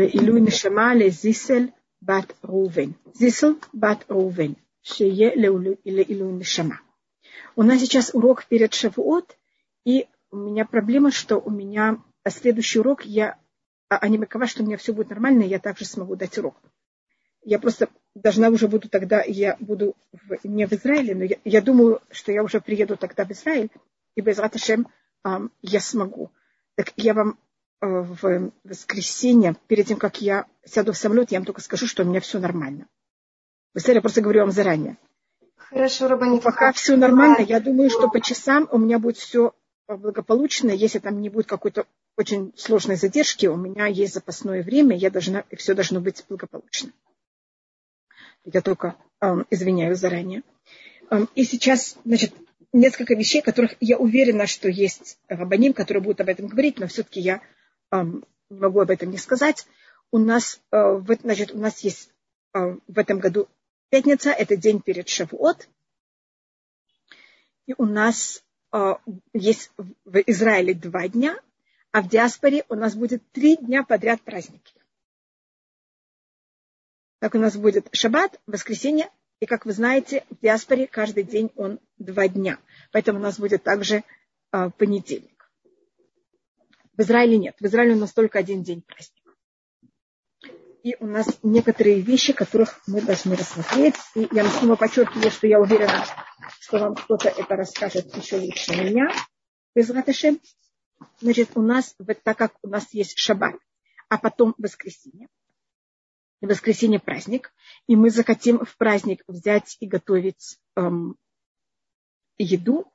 לעילוי נשמה לזיסל בת ראובן. זיסל בת ראובן, שיהיה לעילוי нишама. У нас сейчас урок перед Шавуот, и у меня проблема, что у меня следующий урок, я, а не макова, что у меня все будет нормально, я также смогу дать урок. Я просто должна уже буду тогда, я буду в, не в Израиле, но я, я думаю, что я уже приеду тогда в Израиль, и без Раташем эм, я смогу. Так я вам э, в воскресенье, перед тем, как я сяду в самолет, я вам только скажу, что у меня все нормально. Вы я просто говорю вам заранее. Хорошо, Рабани. Пока все нормально, я думаю, что по часам у меня будет все благополучно. Если там не будет какой-то очень сложной задержки, у меня есть запасное время, я должна, и все должно быть благополучно. Я только эм, извиняюсь заранее. Эм, и сейчас, значит, несколько вещей, которых я уверена, что есть рабаним, которые будут об этом говорить, но все-таки я не могу об этом не сказать. У нас, э, значит, у нас есть э, в этом году пятница, это день перед Шавуот. И у нас э, есть в Израиле два дня, а в диаспоре у нас будет три дня подряд праздники. Так у нас будет шаббат, воскресенье, и, как вы знаете, в диаспоре каждый день он два дня. Поэтому у нас будет также понедельник. В Израиле нет. В Израиле у нас только один день праздник. И у нас некоторые вещи, которых мы должны рассмотреть. И я снова подчеркиваю, что я уверена, что вам кто-то это расскажет еще лучше меня. Без Значит, у нас, так как у нас есть шаббат, а потом воскресенье, воскресенье праздник, и мы захотим в праздник взять и готовить эм, еду,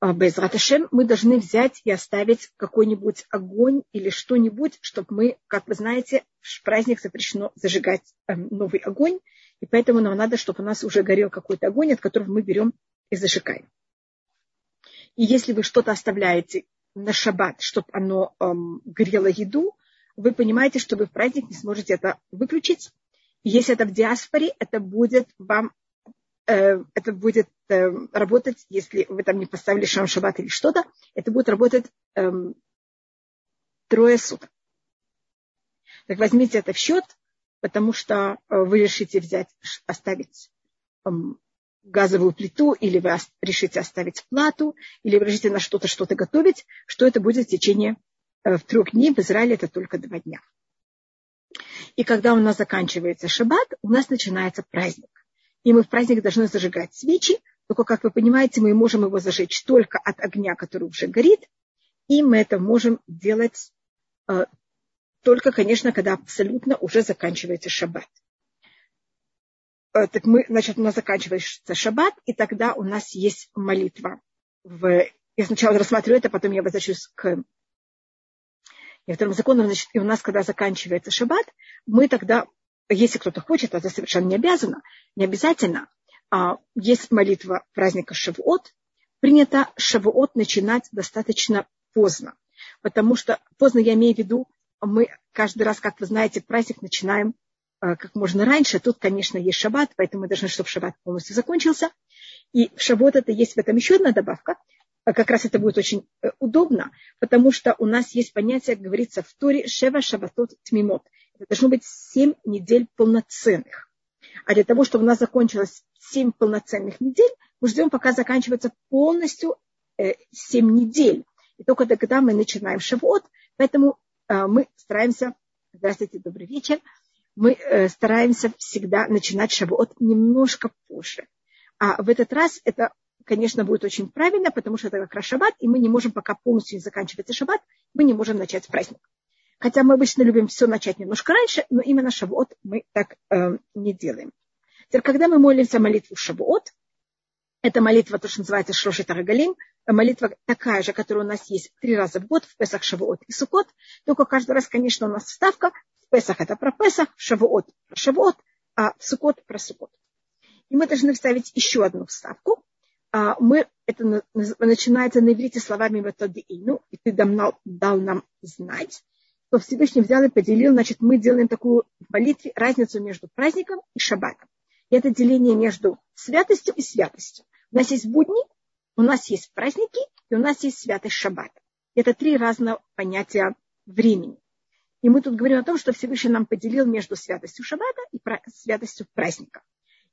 э, без раташем, мы должны взять и оставить какой-нибудь огонь или что-нибудь, чтобы мы, как вы знаете, в праздник запрещено зажигать эм, новый огонь, и поэтому нам надо, чтобы у нас уже горел какой-то огонь, от которого мы берем и зажигаем. И если вы что-то оставляете на шаббат, чтобы оно эм, грело еду, вы понимаете, что вы в праздник не сможете это выключить. Если это в диаспоре, это будет вам это будет э, работать, если вы там не поставили шам шаббат или что-то, это будет работать э, трое суток. Так возьмите это в счет, потому что э, вы решите взять, оставить э, газовую плиту, или вы решите оставить плату, или вы решите на что-то что-то готовить, что это будет в течение Э, трех дней, в Израиле это только два дня. И когда у нас заканчивается шаббат, у нас начинается праздник. И мы в праздник должны зажигать свечи, только, как вы понимаете, мы можем его зажечь только от огня, который уже горит, и мы это можем делать э, только, конечно, когда абсолютно уже заканчивается шаббат. Э, так мы, значит, у нас заканчивается шаббат, и тогда у нас есть молитва. В... Я сначала рассматриваю это, потом я возвращусь к некоторым законам, значит, и у нас, когда заканчивается шаббат, мы тогда, если кто-то хочет, это совершенно не обязано, не обязательно, а, есть молитва праздника Шавуот, принято Шавуот начинать достаточно поздно, потому что поздно я имею в виду, мы каждый раз, как вы знаете, праздник начинаем а, как можно раньше. Тут, конечно, есть шаббат, поэтому мы должны, чтобы шаббат полностью закончился. И в шаббат это есть в этом еще одна добавка. А как раз это будет очень э, удобно, потому что у нас есть понятие, как говорится в Торе, Шева Шабатот Тмимот. Должно быть семь недель полноценных. А для того, чтобы у нас закончилось семь полноценных недель, мы ждем, пока заканчивается полностью э, семь недель. И только тогда мы начинаем шавот. Поэтому э, мы стараемся, здравствуйте, добрый вечер, мы стараемся всегда начинать шавот немножко позже. А в этот раз это конечно, будет очень правильно, потому что это как раз шаббат, и мы не можем, пока полностью не заканчивается шаббат, мы не можем начать праздник. Хотя мы обычно любим все начать немножко раньше, но именно шаббат мы так э, не делаем. Теперь, когда мы молимся молитву шаббат, это молитва, то, что называется Шроши Тарагалим, молитва такая же, которая у нас есть три раза в год, в Песах, Шавуот и Сукот, только каждый раз, конечно, у нас вставка, в Песах это про Песах, в Шавуот про Шавуот, а в Сукот про Сукот. И мы должны вставить еще одну вставку, а, мы, это начинается на иврите словами «методиину», и ты дал, дал нам знать, что Всевышний взял и поделил, значит, мы делаем такую в молитве разницу между праздником и шаббатом. И это деление между святостью и святостью. У нас есть будни, у нас есть праздники, и у нас есть святость шаббата. Это три разных понятия времени. И мы тут говорим о том, что Всевышний нам поделил между святостью шаббата и святостью праздника.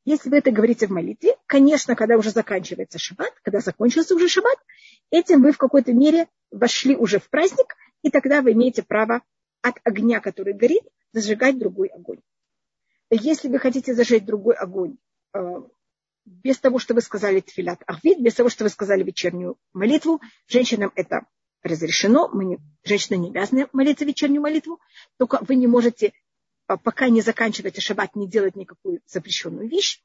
Если вы это говорите в молитве, конечно, когда уже заканчивается шаббат, когда закончился уже шаббат, этим вы в какой-то мере вошли уже в праздник, и тогда вы имеете право от огня, который горит, зажигать другой огонь. Если вы хотите зажечь другой огонь э, без того, что вы сказали тфилат ахвид, без того, что вы сказали вечернюю молитву, женщинам это разрешено, мы не, женщины не обязаны молиться вечернюю молитву, только вы не можете а, пока не заканчиваете шаббат, не делать никакую запрещенную вещь.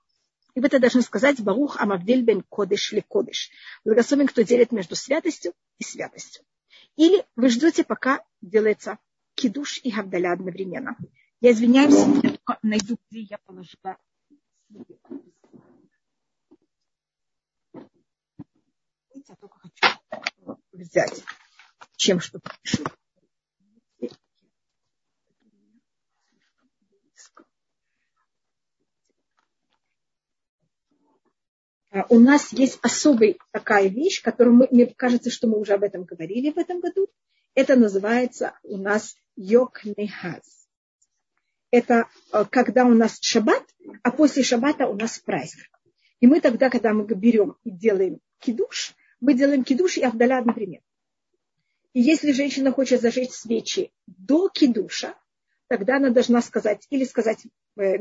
И вы это должны сказать Барух Амавдель бен Кодыш ли Кодыш. Благословен, кто делит между святостью и святостью. Или вы ждете, пока делается кидуш и гавдаля одновременно. Я извиняюсь, я только найду, где я положила. Я только хочу взять, чем что-то пишу. У нас есть особая такая вещь, которую мы, мне кажется, что мы уже об этом говорили в этом году. Это называется у нас йокнехаз. Это а, когда у нас шаббат, а после шаббата у нас праздник. И мы тогда, когда мы берем и делаем кидуш, мы делаем кидуш и авдаля например. И если женщина хочет зажечь свечи до кидуша, тогда она должна сказать или сказать э,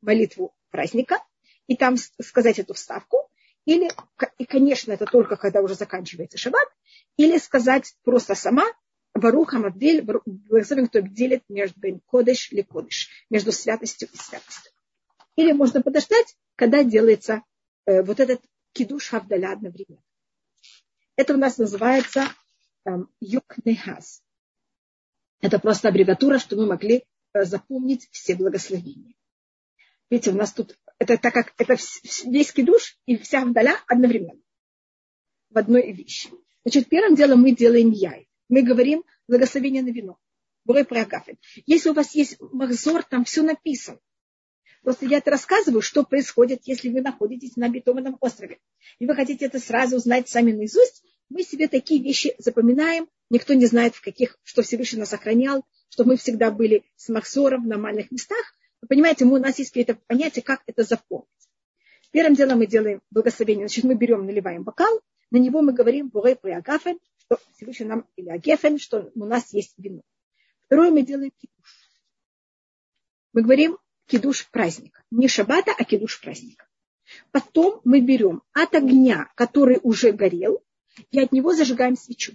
молитву праздника, и там сказать эту вставку, или, и, конечно, это только когда уже заканчивается шаббат, или сказать просто сама, Баруха Мабдель, благословен, кто делит между кодыш или кодыш, между святостью и святостью. Или можно подождать, когда делается э, вот этот кидуш Хавдаля одновременно. Это у нас называется э, Юкнехаз. Это просто аббревиатура, что мы могли э, запомнить все благословения. Видите, у нас тут это так как это весь кидуш и вся вдаля одновременно. В одной вещи. Значит, первым делом мы делаем яй. Мы говорим благословение на вино. Бурой проагафен. Если у вас есть махзор, там все написано. Просто я это рассказываю, что происходит, если вы находитесь на бетонном острове. И вы хотите это сразу узнать сами наизусть. Мы себе такие вещи запоминаем. Никто не знает, в каких, что Всевышний нас охранял, что мы всегда были с махзором в нормальных местах. Понимаете, у нас есть какое-то понятие, как это запомнить. Первым делом мы делаем благословение. Значит, мы берем, наливаем бокал, на него мы говорим бурей приагафен, что Всевышний нам, или агефен, что у нас есть вино. Второе мы делаем кидуш. Мы говорим кидуш праздника. Не шабата, а кидуш праздника. Потом мы берем от огня, который уже горел, и от него зажигаем свечу.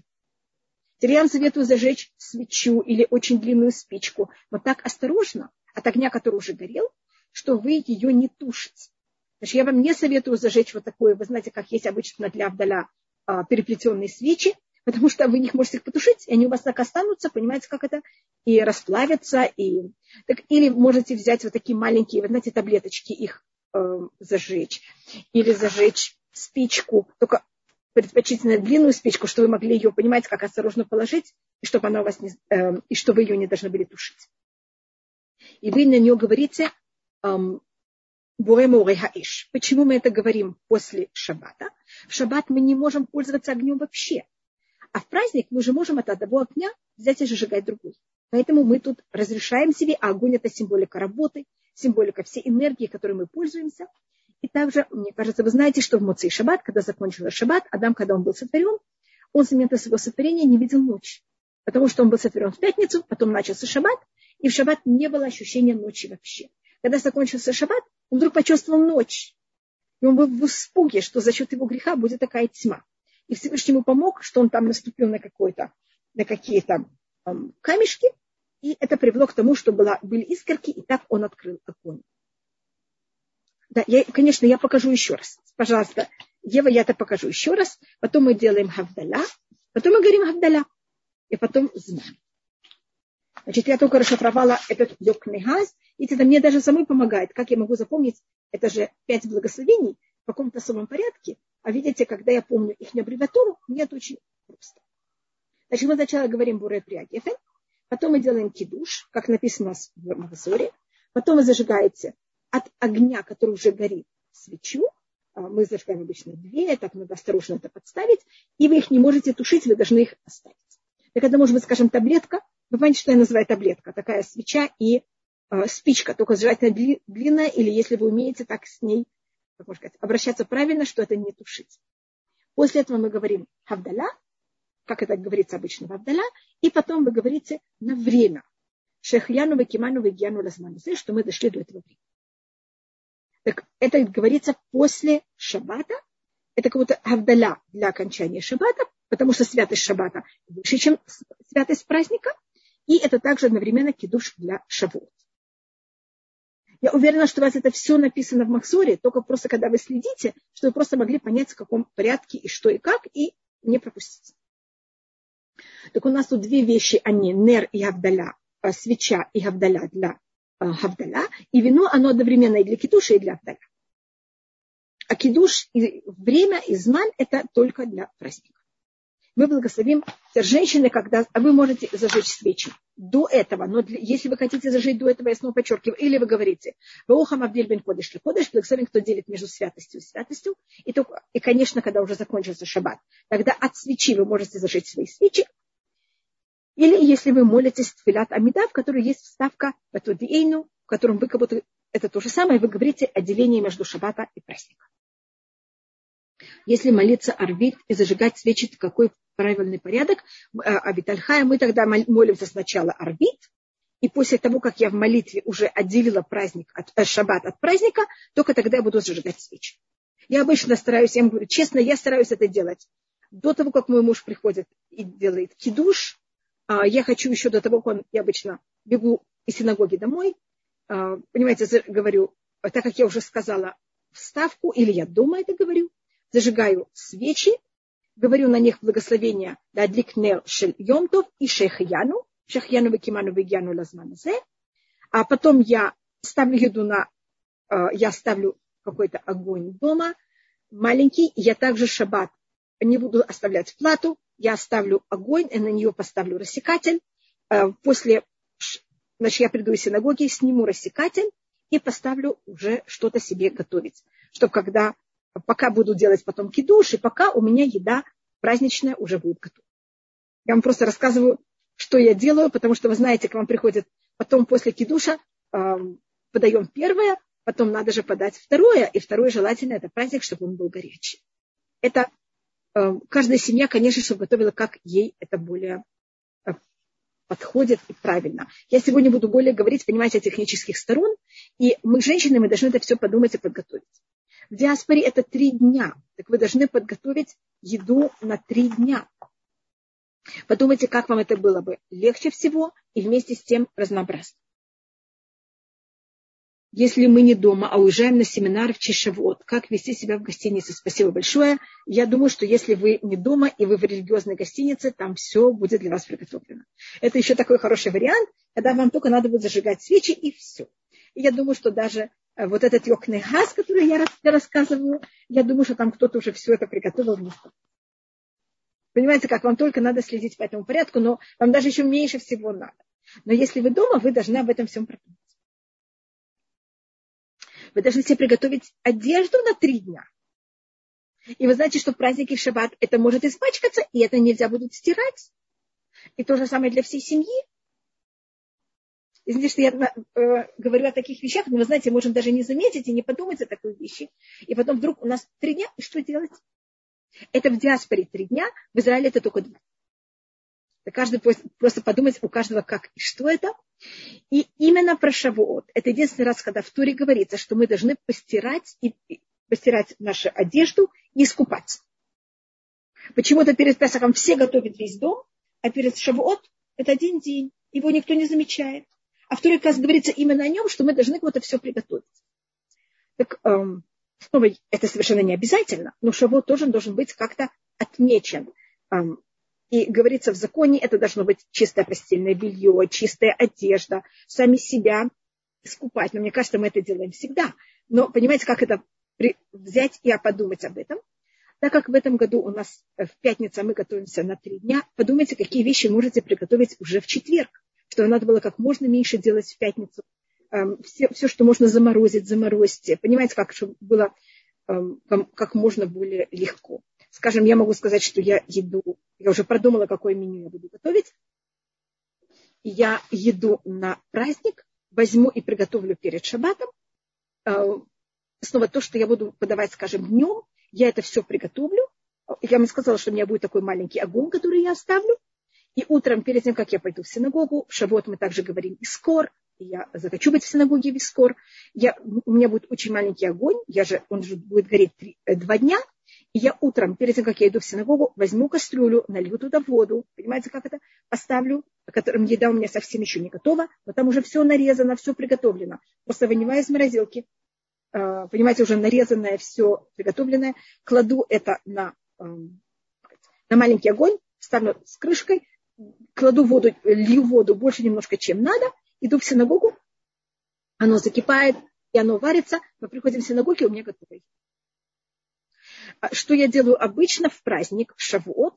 Теперь я вам советую зажечь свечу или очень длинную спичку, но так осторожно, от огня, который уже горел, что вы ее не тушите. Значит, я вам не советую зажечь вот такое, вы знаете, как есть обычно для вдаля а, переплетенные свечи, потому что вы не можете их потушить, и они у вас так останутся, понимаете, как это, и расплавятся, и... Так, или можете взять вот такие маленькие, вы знаете, таблеточки, их э, зажечь, или зажечь спичку, только предпочтительно длинную спичку, чтобы вы могли ее, понимаете, как осторожно положить, и чтобы она у вас не, э, и чтобы ее не должны были тушить и вы на нее говорите Буэмуре Хаиш. Почему мы это говорим после шаббата? В шаббат мы не можем пользоваться огнем вообще. А в праздник мы же можем от одного огня взять и зажигать другой. Поэтому мы тут разрешаем себе, а огонь это символика работы, символика всей энергии, которой мы пользуемся. И также, мне кажется, вы знаете, что в Муцей Шаббат, когда закончился Шаббат, Адам, когда он был сотворен, он с момента своего сотворения не видел ночь. Потому что он был сотворен в пятницу, потом начался Шаббат, и в шаббат не было ощущения ночи вообще. Когда закончился шаббат, он вдруг почувствовал ночь. И он был в испуге, что за счет его греха будет такая тьма. И Всевышний ему помог, что он там наступил на, какой-то, на какие-то камешки, и это привело к тому, что была, были искорки, и так он открыл огонь. Да, я, конечно, я покажу еще раз. Пожалуйста, Ева, я это покажу еще раз. Потом мы делаем хавдаля, потом мы говорим хавдаля, и потом знаем. Значит, я только расшифровала этот Йокнегаз, и это мне даже самой помогает. Как я могу запомнить, это же пять благословений в каком-то особом порядке. А видите, когда я помню их аббревиатуру, мне это очень просто. Значит, мы сначала говорим Буре Приагефен, потом мы делаем кидуш, как написано в Магазоре, потом вы зажигаете от огня, который уже горит, свечу, а, мы зажигаем обычно две, так надо осторожно это подставить, и вы их не можете тушить, вы должны их оставить. Так это может быть, скажем, таблетка, Вы понимаете, что я называю таблетка? Такая свеча и э, спичка, только желательно длинная, или если вы умеете так с ней как можно сказать, обращаться правильно, что это не тушить. После этого мы говорим хавдаля, как это говорится обычно в Авдаля, и потом вы говорите на время. Шехьяну векиману вегьяну лазманусе, что мы дошли до этого времени. Так это говорится после шаббата. Это как будто Авдаля для окончания шаббата, потому что святость шаббата выше, чем святость праздника. И это также одновременно кидуш для шавуот. Я уверена, что у вас это все написано в Махсуре, только просто когда вы следите, что вы просто могли понять, в каком порядке и что и как, и не пропустить. Так у нас тут две вещи, они нер и авдаля, а, свеча и авдаля для а, авдаля, и вино, оно одновременно и для кидуша, и для авдаля. А кидуш и время и зман – это только для праздника мы благословим женщины, когда а вы можете зажечь свечи до этого, но для, если вы хотите зажечь до этого, я снова подчеркиваю, или вы говорите, Баухам Абдель бен Кодыш Кодыш, благословен, кто делит между святостью и святостью, и, только, и, конечно, когда уже закончился шаббат, тогда от свечи вы можете зажечь свои свечи, или если вы молитесь Тфилат Амида, в которой есть вставка Батудиэйну, в котором вы как будто это то же самое, вы говорите о делении между шаббата и праздника. Если молиться арвит и зажигать свечи, какой правильный порядок. Абитальхая э, мы тогда молимся сначала арбит, и после того, как я в молитве уже отделила праздник от, э, шаббат от праздника, только тогда я буду зажигать свечи. Я обычно стараюсь, я ему говорю, честно, я стараюсь это делать до того, как мой муж приходит и делает кидуш. А, я хочу еще до того, как он, я обычно бегу из синагоги домой, а, понимаете, говорю, так как я уже сказала вставку, или я дома это говорю, зажигаю свечи, говорю на них благословение Дадлик Нер Шель Йомтов и Шехьяну, Шехьяну Векиману Вегьяну Лазманазе, а потом я ставлю еду на, э, я ставлю какой-то огонь дома, маленький, я также шаббат не буду оставлять плату, я оставлю огонь, и на нее поставлю рассекатель. Э, после, значит, я приду из синагоги, сниму рассекатель и поставлю уже что-то себе готовить, чтобы когда пока буду делать потом кидуш, и пока у меня еда праздничная уже будет готова. Я вам просто рассказываю, что я делаю, потому что вы знаете, к вам приходит потом после кидуша, э, подаем первое, потом надо же подать второе, и второе желательно это праздник, чтобы он был горячий. Это э, каждая семья, конечно, чтобы готовила, как ей это более э, подходит и правильно. Я сегодня буду более говорить, понимаете, о технических сторон, и мы, женщины, мы должны это все подумать и подготовить. В диаспоре это три дня. Так вы должны подготовить еду на три дня. Подумайте, как вам это было бы легче всего и вместе с тем разнообразно. Если мы не дома, а уезжаем на семинар в Чешевод, как вести себя в гостинице? Спасибо большое. Я думаю, что если вы не дома и вы в религиозной гостинице, там все будет для вас приготовлено. Это еще такой хороший вариант, когда вам только надо будет зажигать свечи и все. И я думаю, что даже вот этот йокный газ, который я рассказываю, я думаю, что там кто-то уже все это приготовил вместо. Понимаете, как вам только надо следить по этому порядку, но вам даже еще меньше всего надо. Но если вы дома, вы должны об этом всем продумать. Вы должны себе приготовить одежду на три дня. И вы знаете, что в праздники шаббат это может испачкаться, и это нельзя будет стирать. И то же самое для всей семьи. Извините, что я э, говорю о таких вещах, но вы знаете, можем даже не заметить и не подумать о такой вещи. И потом вдруг у нас три дня, и что делать? Это в диаспоре три дня, в Израиле это только два. Каждый просто подумать у каждого, как и что это. И именно про Шавуот. Это единственный раз, когда в Туре говорится, что мы должны постирать, и, постирать нашу одежду и искупать. Почему-то перед Песахом все готовят весь дом, а перед Шавуот это один день. Его никто не замечает а в Торе, как говорится именно о нем, что мы должны кого-то все приготовить. Так, эм, снова, это совершенно не обязательно, но шавот тоже должен быть как-то отмечен. Эм, и говорится в законе, это должно быть чистое постельное белье, чистая одежда, сами себя искупать. Но мне кажется, мы это делаем всегда. Но понимаете, как это взять и подумать об этом? Так как в этом году у нас э, в пятницу мы готовимся на три дня, подумайте, какие вещи можете приготовить уже в четверг что надо было как можно меньше делать в пятницу. Эм, все, все что можно заморозить, заморозьте. Понимаете, как чтобы было эм, как можно более легко. Скажем, я могу сказать, что я еду, я уже продумала, какое меню я буду готовить. я еду на праздник, возьму и приготовлю перед шаббатом. Э, снова то, что я буду подавать, скажем, днем, я это все приготовлю. Я вам сказала, что у меня будет такой маленький огонь, который я оставлю. И утром, перед тем, как я пойду в синагогу, в шаббат мы также говорим «искор», я захочу быть в синагоге в Искор, я, у меня будет очень маленький огонь, я же, он же будет гореть три, э, два дня, и я утром, перед тем, как я иду в синагогу, возьму кастрюлю, налью туда воду, понимаете, как это, поставлю, которым еда у меня совсем еще не готова, но там уже все нарезано, все приготовлено. Просто вынимаю из морозилки, э, понимаете, уже нарезанное все приготовленное, кладу это на, э, на маленький огонь, ставлю с крышкой, кладу воду, лью воду больше немножко, чем надо, иду в синагогу, оно закипает, и оно варится, мы приходим в синагогу, и у меня готово. А что я делаю обычно в праздник, в Шавуот?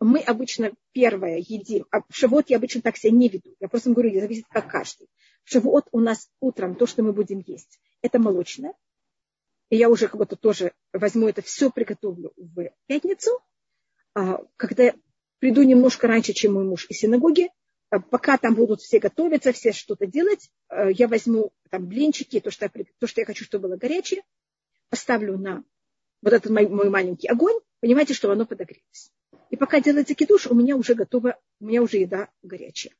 Мы обычно первое едим. А в Шавуот я обычно так себя не веду. Я просто говорю, зависит как каждый. В Шавуот у нас утром то, что мы будем есть, это молочное. И я уже как будто тоже возьму это все, приготовлю в пятницу. А, когда приду немножко раньше, чем мой муж из синагоги, а, пока там будут все готовиться, все что-то делать, а, я возьму там блинчики, то что, я, то, что я хочу, чтобы было горячее, поставлю на вот этот мой, мой маленький огонь, понимаете, что оно подогрелось. И пока делается кидуш, у меня уже готова, у меня уже еда горячая.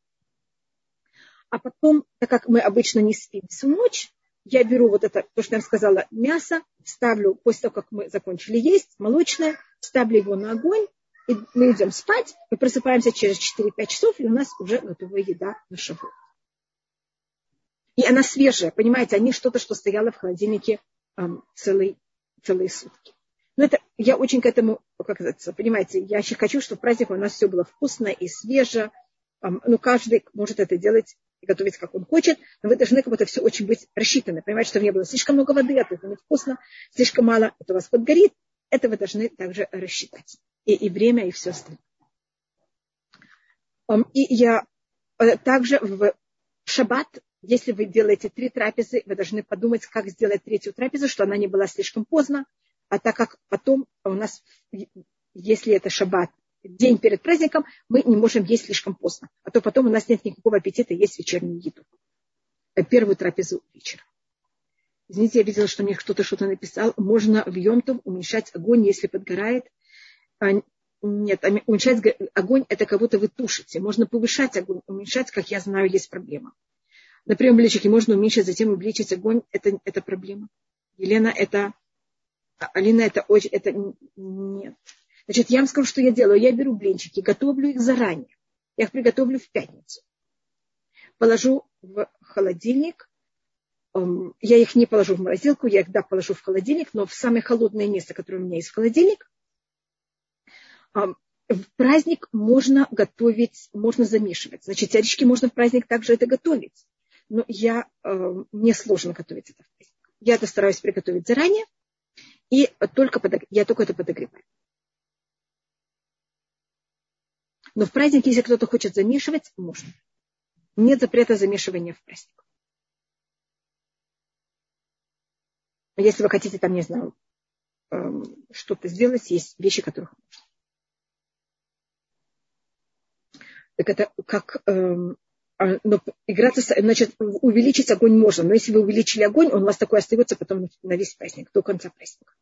А потом, так как мы обычно не спим всю ночь, я беру вот это, то, что я вам сказала, мясо, ставлю, после того, как мы закончили есть, молочное, ставлю его на огонь, и мы идем спать, мы просыпаемся через 4-5 часов, и у нас уже готовая еда на шаву. И она свежая, понимаете, а не что-то, что стояло в холодильнике эм, целый целые сутки. Но это, я очень к этому, как это, понимаете, я еще хочу, чтобы в праздник у нас все было вкусно и свеже. Ну, каждый может это делать и готовить, как он хочет, но вы должны как будто все очень быть рассчитаны. Понимаете, что не было слишком много воды, а это вкусно, слишком мало, это у вас подгорит. Это вы должны также рассчитать. И, и время, и все остальное. И я э, также в шаббат если вы делаете три трапезы, вы должны подумать, как сделать третью трапезу, что она не была слишком поздно, а так как потом у нас, если это шаббат, день перед праздником, мы не можем есть слишком поздно, а то потом у нас нет никакого аппетита есть вечернюю еду. Э, первую трапезу вечера. Извините, я видела, что мне кто-то что-то написал. Можно в Йомтум уменьшать огонь, если подгорает. Нет, уменьшать огонь – это как будто вы тушите. Можно повышать огонь, уменьшать, как я знаю, есть проблема. Например, бличики можно уменьшить, затем увеличить огонь. Это, это проблема. Елена, это... Алина, это очень... Это нет. Значит, я вам скажу, что я делаю. Я беру блинчики, готовлю их заранее. Я их приготовлю в пятницу. Положу в холодильник. Эм, я их не положу в морозилку, я их, да, положу в холодильник, но в самое холодное место, которое у меня есть холодильник. Эм, в праздник можно готовить, можно замешивать. Значит, теоретически можно в праздник также это готовить но я, э, мне сложно готовить это в праздник. Я это стараюсь приготовить заранее, и только подогр... я только это подогреваю. Но в праздник, если кто-то хочет замешивать, можно. Нет запрета замешивания в праздник. Если вы хотите там, не знаю, эм, что-то сделать, есть вещи, которых можно. Так это как эм, а, но играться, значит, увеличить огонь можно, но если вы увеличили огонь, он у вас такой остается потом на весь праздник, до конца праздника.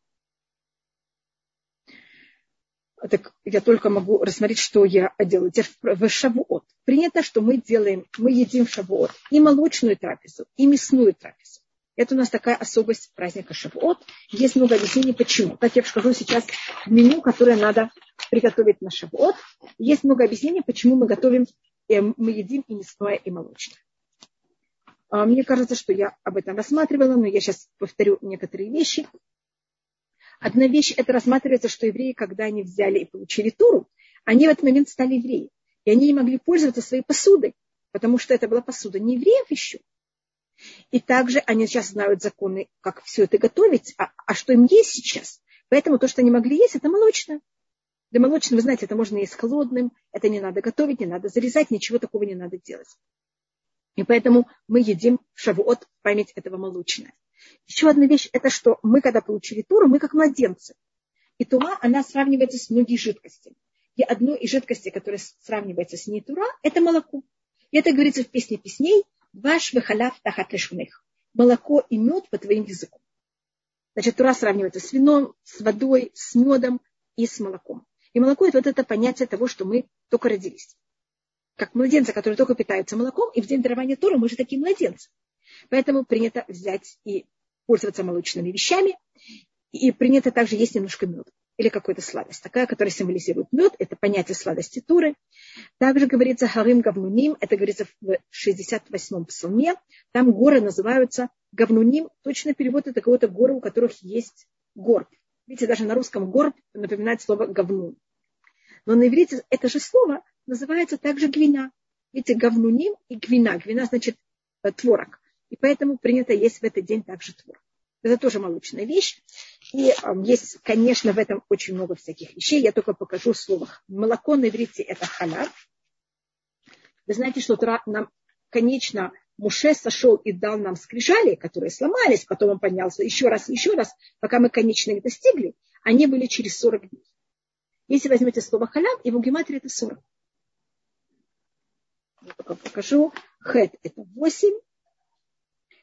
Так я только могу рассмотреть, что я делаю. Теперь в шавуот. Принято, что мы делаем, мы едим в шавуот и молочную трапезу, и мясную трапезу. Это у нас такая особость праздника Шавуот. Есть много объяснений, почему. Так я скажу сейчас меню, которое надо приготовить на Шавуот. Есть много объяснений, почему мы готовим и мы едим и мясное, и молочное. А, мне кажется, что я об этом рассматривала, но я сейчас повторю некоторые вещи. Одна вещь, это рассматривается, что евреи, когда они взяли и получили Туру, они в этот момент стали евреи. И они не могли пользоваться своей посудой, потому что это была посуда не евреев еще. И также они сейчас знают законы, как все это готовить, а, а что им есть сейчас. Поэтому то, что они могли есть, это молочное. Для молочного, вы знаете, это можно есть холодным, это не надо готовить, не надо зарезать, ничего такого не надо делать. И поэтому мы едим шавуот в память этого молочного. Еще одна вещь, это что мы, когда получили Туру, мы как младенцы. И Тура, она сравнивается с многими жидкостями. И одной из жидкостей, которая сравнивается с ней Тура, это молоко. И это говорится в песне песней «Ваш выхаляв тахат лишуных» – молоко и мед по твоим языкам. Значит, Тура сравнивается с вином, с водой, с медом и с молоком. И молоко – это вот это понятие того, что мы только родились. Как младенцы, которые только питаются молоком, и в день дарования Тора мы же такие младенцы. Поэтому принято взять и пользоваться молочными вещами. И принято также есть немножко меда или какой-то сладость. Такая, которая символизирует мед, это понятие сладости Туры. Также говорится Харим Гавнуним, это говорится в 68-м псалме. Там горы называются Гавнуним. Точно перевод это какого-то горы, у которых есть горб. Видите, даже на русском горб напоминает слово говнун. Но на иврите это же слово называется также гвина. Видите, говнуним и гвина. Гвина значит э, творог. И поэтому принято есть в этот день также творог. Это тоже молочная вещь. И э, есть, конечно, в этом очень много всяких вещей. Я только покажу слово. Молоко на иврите это халав. Вы знаете, что нам, конечно, Муше сошел и дал нам скрижали, которые сломались, потом он поднялся еще раз еще раз, пока мы конечно их достигли, они были через 40 дней. Если возьмете слово халям, его гематрия это 40. Я пока покажу. Хет это 8,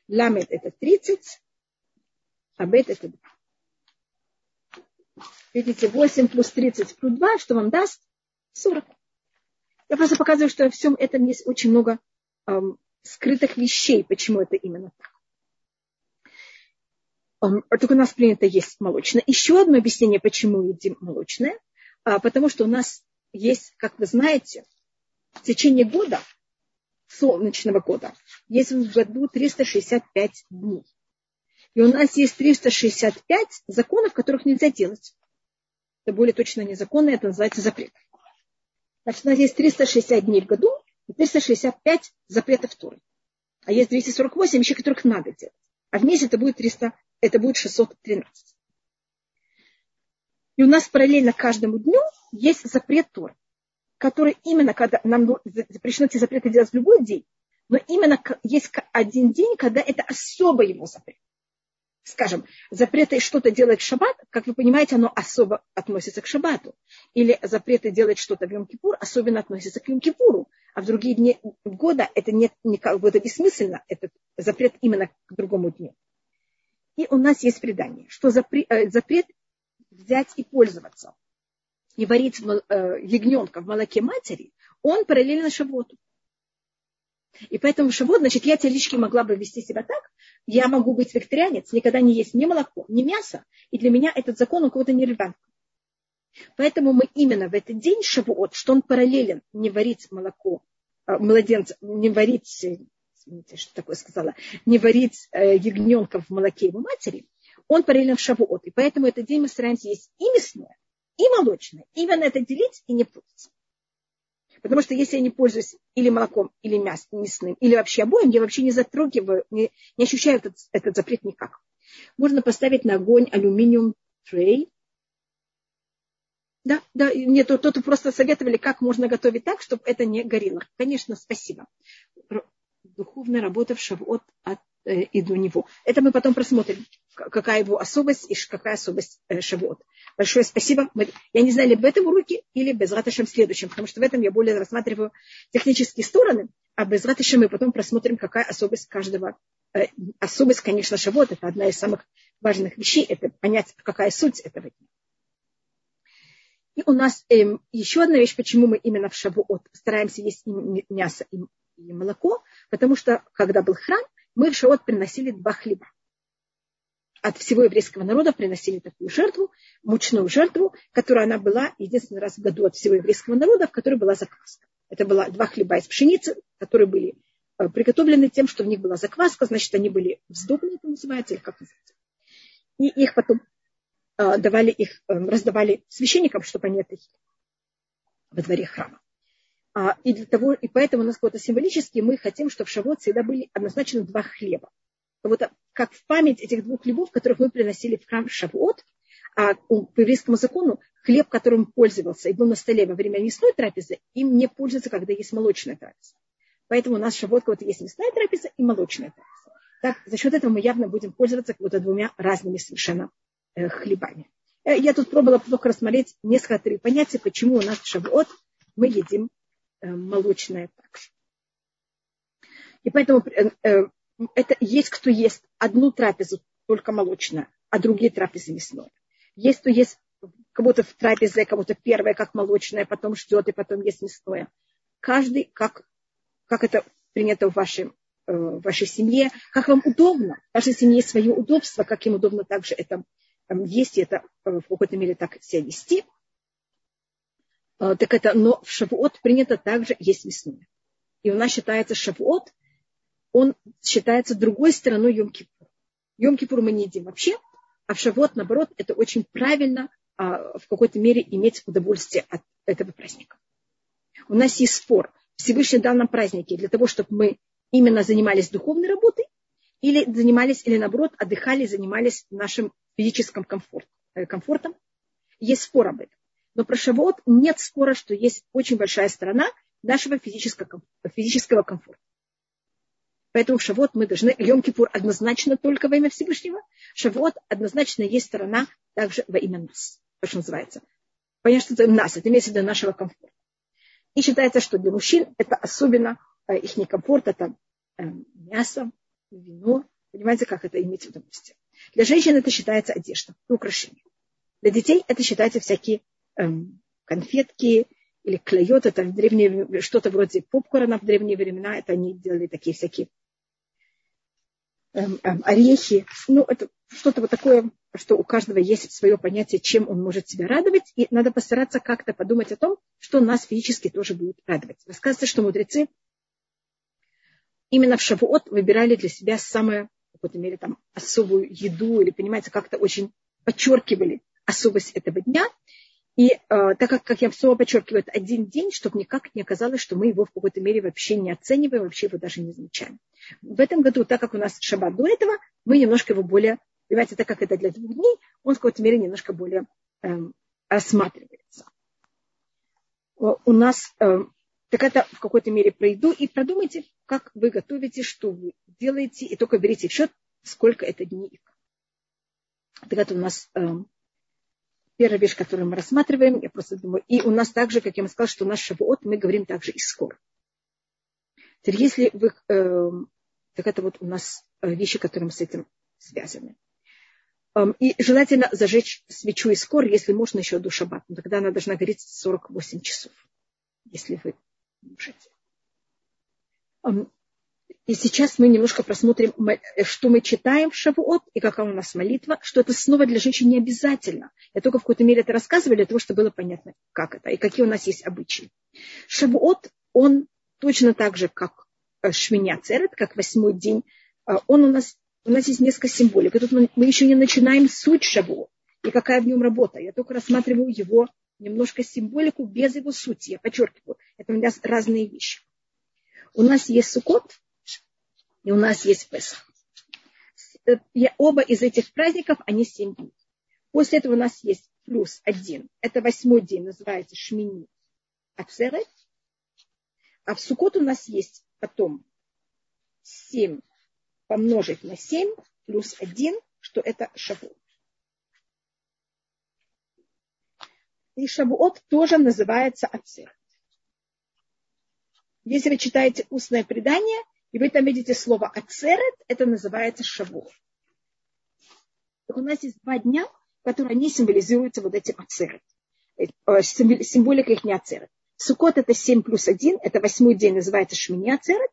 ламет это 30, абет это 2. Видите, 8 плюс 30 плюс 2, что вам даст? 40. Я просто показываю, что во всем этом есть очень много эм, скрытых вещей, почему это именно так. Эм, только у нас принято есть молочное. Еще одно объяснение, почему едим молочное. А, потому что у нас есть, как вы знаете, в течение года, солнечного года, есть в году 365 дней. И у нас есть 365 законов, которых нельзя делать. Это более точно не законы, это называется запрет. Значит, у нас есть 360 дней в году, 365 запретов Торы. А есть 248 вещей, которых надо делать. А вместе это будет 300, это будет 613. И у нас параллельно каждому дню есть запрет Торы, который именно, когда нам запрещено эти запреты делать в любой день, но именно есть один день, когда это особо его запрет скажем, запреты что-то делать в шаббат, как вы понимаете, оно особо относится к шаббату. Или запреты делать что-то в Йом-Кипур особенно относятся к Йом-Кипуру. А в другие дни года это, не, не, это бессмысленно, этот запрет именно к другому дню. И у нас есть предание, что запрет, э, запрет взять и пользоваться и варить э, ягненка в молоке матери, он параллельно шабботу. И поэтому шаббот, значит, я теоретически могла бы вести себя так, я могу быть вегетарианец, никогда не есть ни молоко, ни мясо, и для меня этот закон у кого-то нерелевантный. Поэтому мы именно в этот день шавуот, что он параллелен, не варить молоко, э, младенца, не варить, извините, что такое сказала, не варить э, ягненка в молоке его матери, он параллелен в шавуот. И поэтому этот день мы стараемся есть и мясное, и молочное. Именно это делить и не путать. Потому что если я не пользуюсь или молоком, или мясом, мясным, или вообще обоим, я вообще не затрогиваю, не, не ощущаю этот, этот запрет никак. Можно поставить на огонь алюминиум трей. Да, да, мне тут, тут просто советовали, как можно готовить так, чтобы это не горело. Конечно, спасибо. Духовная работа в от Э, и него. Это мы потом просмотрим, какая его особость и какая особость э, Шавуот. Большое спасибо. Я не знаю, ли в этом уроке или без ратышем следующем, потому что в этом я более рассматриваю технические стороны, а без ратышем мы потом просмотрим, какая особость каждого. Э, особость, конечно, Шавуот, это одна из самых важных вещей, это понять, какая суть этого дня. И у нас эм, еще одна вещь, почему мы именно в Шавуот стараемся есть и мясо, и, и молоко, потому что когда был храм, мы в Шавот приносили два хлеба. От всего еврейского народа приносили такую жертву, мучную жертву, которая она была единственный раз в году от всего еврейского народа, в которой была закваска. Это было два хлеба из пшеницы, которые были э, приготовлены тем, что в них была закваска, значит, они были вздобные, это называется, или как называется. И их потом э, давали их, э, раздавали священникам, чтобы они это ели во дворе храма. А, и, для того, и поэтому у нас какой-то символически мы хотим, чтобы в Шавот всегда были однозначно два хлеба. Вот как в память этих двух хлебов, которых мы приносили в храм Шавот, а по еврейскому закону хлеб, которым пользовался и был на столе во время мясной трапезы, им не пользуется, когда есть молочная трапеза. Поэтому у нас Шавот вот есть мясная трапеза и молочная трапеза. Так, за счет этого мы явно будем пользоваться как будто двумя разными совершенно э, хлебами. Э, я тут пробовала плохо рассмотреть несколько понятия, почему у нас в Шавот мы едим Э, молочное также. И поэтому э, э, это есть кто ест одну трапезу только молочное, а другие трапезы мясное. Есть кто ест кого-то в трапезе, кого-то первое, как молочное, потом ждет и потом ест мясное. Каждый, как, как это принято в, вашем, э, в вашей семье, как вам удобно. В вашей семье есть свое удобство, как им удобно также это есть, и это в какой-то мере так себя вести. Так это, но в Шавуот принято также есть мясное. И у нас считается Шавуот, он считается другой стороной Йом-Кипур. Йом-Кипур мы не едим вообще, а в Шавуот, наоборот, это очень правильно а, в какой-то мере иметь удовольствие от этого праздника. У нас есть спор. Всевышний дал нам праздники для того, чтобы мы именно занимались духовной работой, или занимались, или наоборот, отдыхали, занимались нашим физическим комфорт, э, комфортом. Есть спор об этом. Но про Шавуот нет спора, что есть очень большая сторона нашего физического, физического комфорта. Поэтому в Шавот мы должны, Йом-Кипур однозначно только во имя Всевышнего, Шавот однозначно есть сторона также во имя нас, то, что называется. Понятно, что это нас, это имеется в нашего комфорта. И считается, что для мужчин это особенно э, их некомфорт, это э, мясо, вино. Понимаете, как это иметь удовольствие. Для женщин это считается одежда и украшение. Для детей это считается всякие эм, конфетки, или клеет, это в древние, что-то вроде попкорна в древние времена, это они делали такие всякие эм, эм, орехи. Ну, это что-то вот такое, что у каждого есть свое понятие, чем он может себя радовать, и надо постараться как-то подумать о том, что нас физически тоже будет радовать. Рассказывается, что мудрецы именно в Шавуот выбирали для себя самую, в какой-то мере, там, особую еду, или, понимаете, как-то очень подчеркивали особость этого дня, и э, так как, как я снова подчеркиваю, это один день, чтобы никак не оказалось, что мы его в какой-то мере вообще не оцениваем, вообще его даже не замечаем. В этом году, так как у нас шаббат до этого, мы немножко его более, понимаете, так как это для двух дней, он в какой-то мере немножко более э, рассматривается. У нас, э, так это в какой-то мере пройду и продумайте, как вы готовите, что вы делаете, и только берите в счет, сколько это дней. Так это у нас э, первая вещь, которую мы рассматриваем, я просто думаю, и у нас также, как я вам сказала, что наш шавуот, мы говорим также и скоро. Теперь, если вы, э, так это вот у нас э, вещи, которые с этим связаны. Эм, и желательно зажечь свечу из скор, если можно еще до шаббата. Но тогда она должна гореть 48 часов, если вы можете. И сейчас мы немножко просмотрим, что мы читаем в Шавуот и какая у нас молитва, что это снова для женщин не обязательно. Я только в какой-то мере это рассказываю для того, чтобы было понятно, как это и какие у нас есть обычаи. Шавуот, он точно так же, как э, Шминя Церет, как восьмой день, э, он у нас, у нас есть несколько символик. И тут мы, мы еще не начинаем суть Шавуот и какая в нем работа. Я только рассматриваю его немножко символику без его сути. Я подчеркиваю, это у меня разные вещи. У нас есть Сукот, и у нас есть Песах. Э, оба из этих праздников, они семь дней. После этого у нас есть плюс один. Это восьмой день, называется Шмини Ацерет. А в Сукот у нас есть потом семь помножить на семь плюс один, что это Шавуот. И Шавуот тоже называется Ацерет. Если вы читаете устное предание, и вы там видите слово ацерет, это называется шавур. У нас есть два дня, которые не символизируются вот этим ацерет. Э, символика их не ацерет. Сукот это 7 плюс 1, это восьмой день, называется Шмини Ацерет.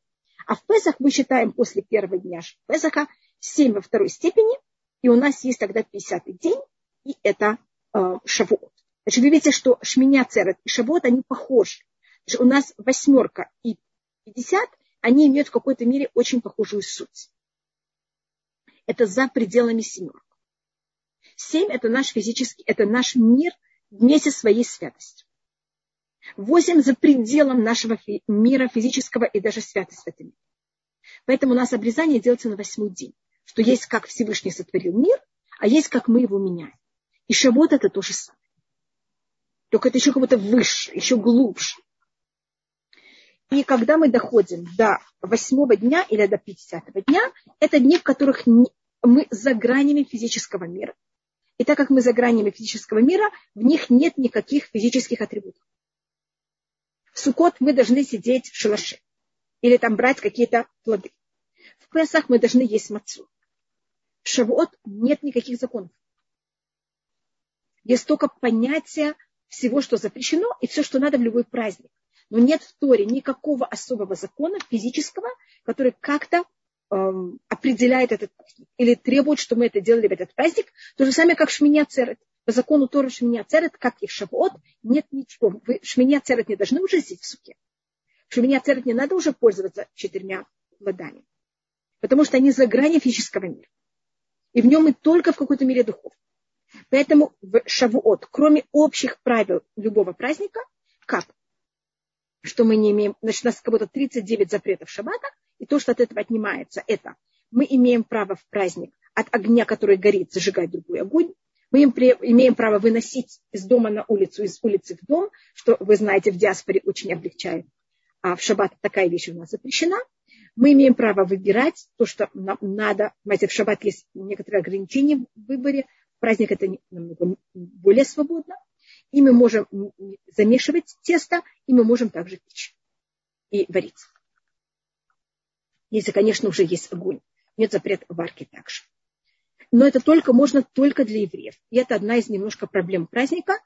А в Песах мы считаем после первого дня Песаха 7 во второй степени, и у нас есть тогда 50 день, и это э, Шавуот. Значит, вы видите, что Шмини Ацерет и Шавуот, они похожи. У нас восьмерка и 50 они имеют в какой-то мере очень похожую суть. Это за пределами семерок. Семь – это наш физический, это наш мир вместе своей святостью. Восемь – за пределом нашего мира физического и даже святость в этом мире. Поэтому у нас обрезание делается на восьмой день. Что есть, как Всевышний сотворил мир, а есть, как мы его меняем. И шабот – это то же самое. Только это еще как-то выше, еще глубже. И когда мы доходим до восьмого дня или до пятидесятого дня, это дни, в которых мы за гранями физического мира. И так как мы за гранями физического мира, в них нет никаких физических атрибутов. В Суккот мы должны сидеть в шалаше. или там брать какие-то плоды. В Песах мы должны есть мацу. В Шавуот нет никаких законов. Есть только понятие всего, что запрещено, и все, что надо в любой праздник. Но нет в Торе никакого особого закона физического, который как-то эм, определяет этот праздник или требует, чтобы мы это делали в этот праздник. То же самое, как Шминя Церет. По закону Торы Шминя Церет, как и в Шавуот, нет ничего. Вы Шминя Церет не должны уже сидеть в суке. Шминя Церет не надо уже пользоваться четырьмя плодами. Потому что они за гранью физического мира. И в нем и только в какой-то мере духов. Поэтому в Шавуот, кроме общих правил любого праздника, как? Что мы не имеем, значит, у нас как будто 39 запретов шаббата, и то, что от этого отнимается, это мы имеем право в праздник от огня, который горит, зажигать другой огонь. Мы имеем право выносить из дома на улицу, из улицы в дом, что, вы знаете, в диаспоре очень облегчает. А в шаббат такая вещь у нас запрещена. Мы имеем право выбирать то, что нам надо. Знаете, в шаббат есть некоторые ограничения в выборе праздник это намного более свободно. И мы можем замешивать тесто, и мы можем также печь и варить. Если, конечно, уже есть огонь. Нет запрет варки также. Но это только можно только для евреев. И это одна из немножко проблем праздника.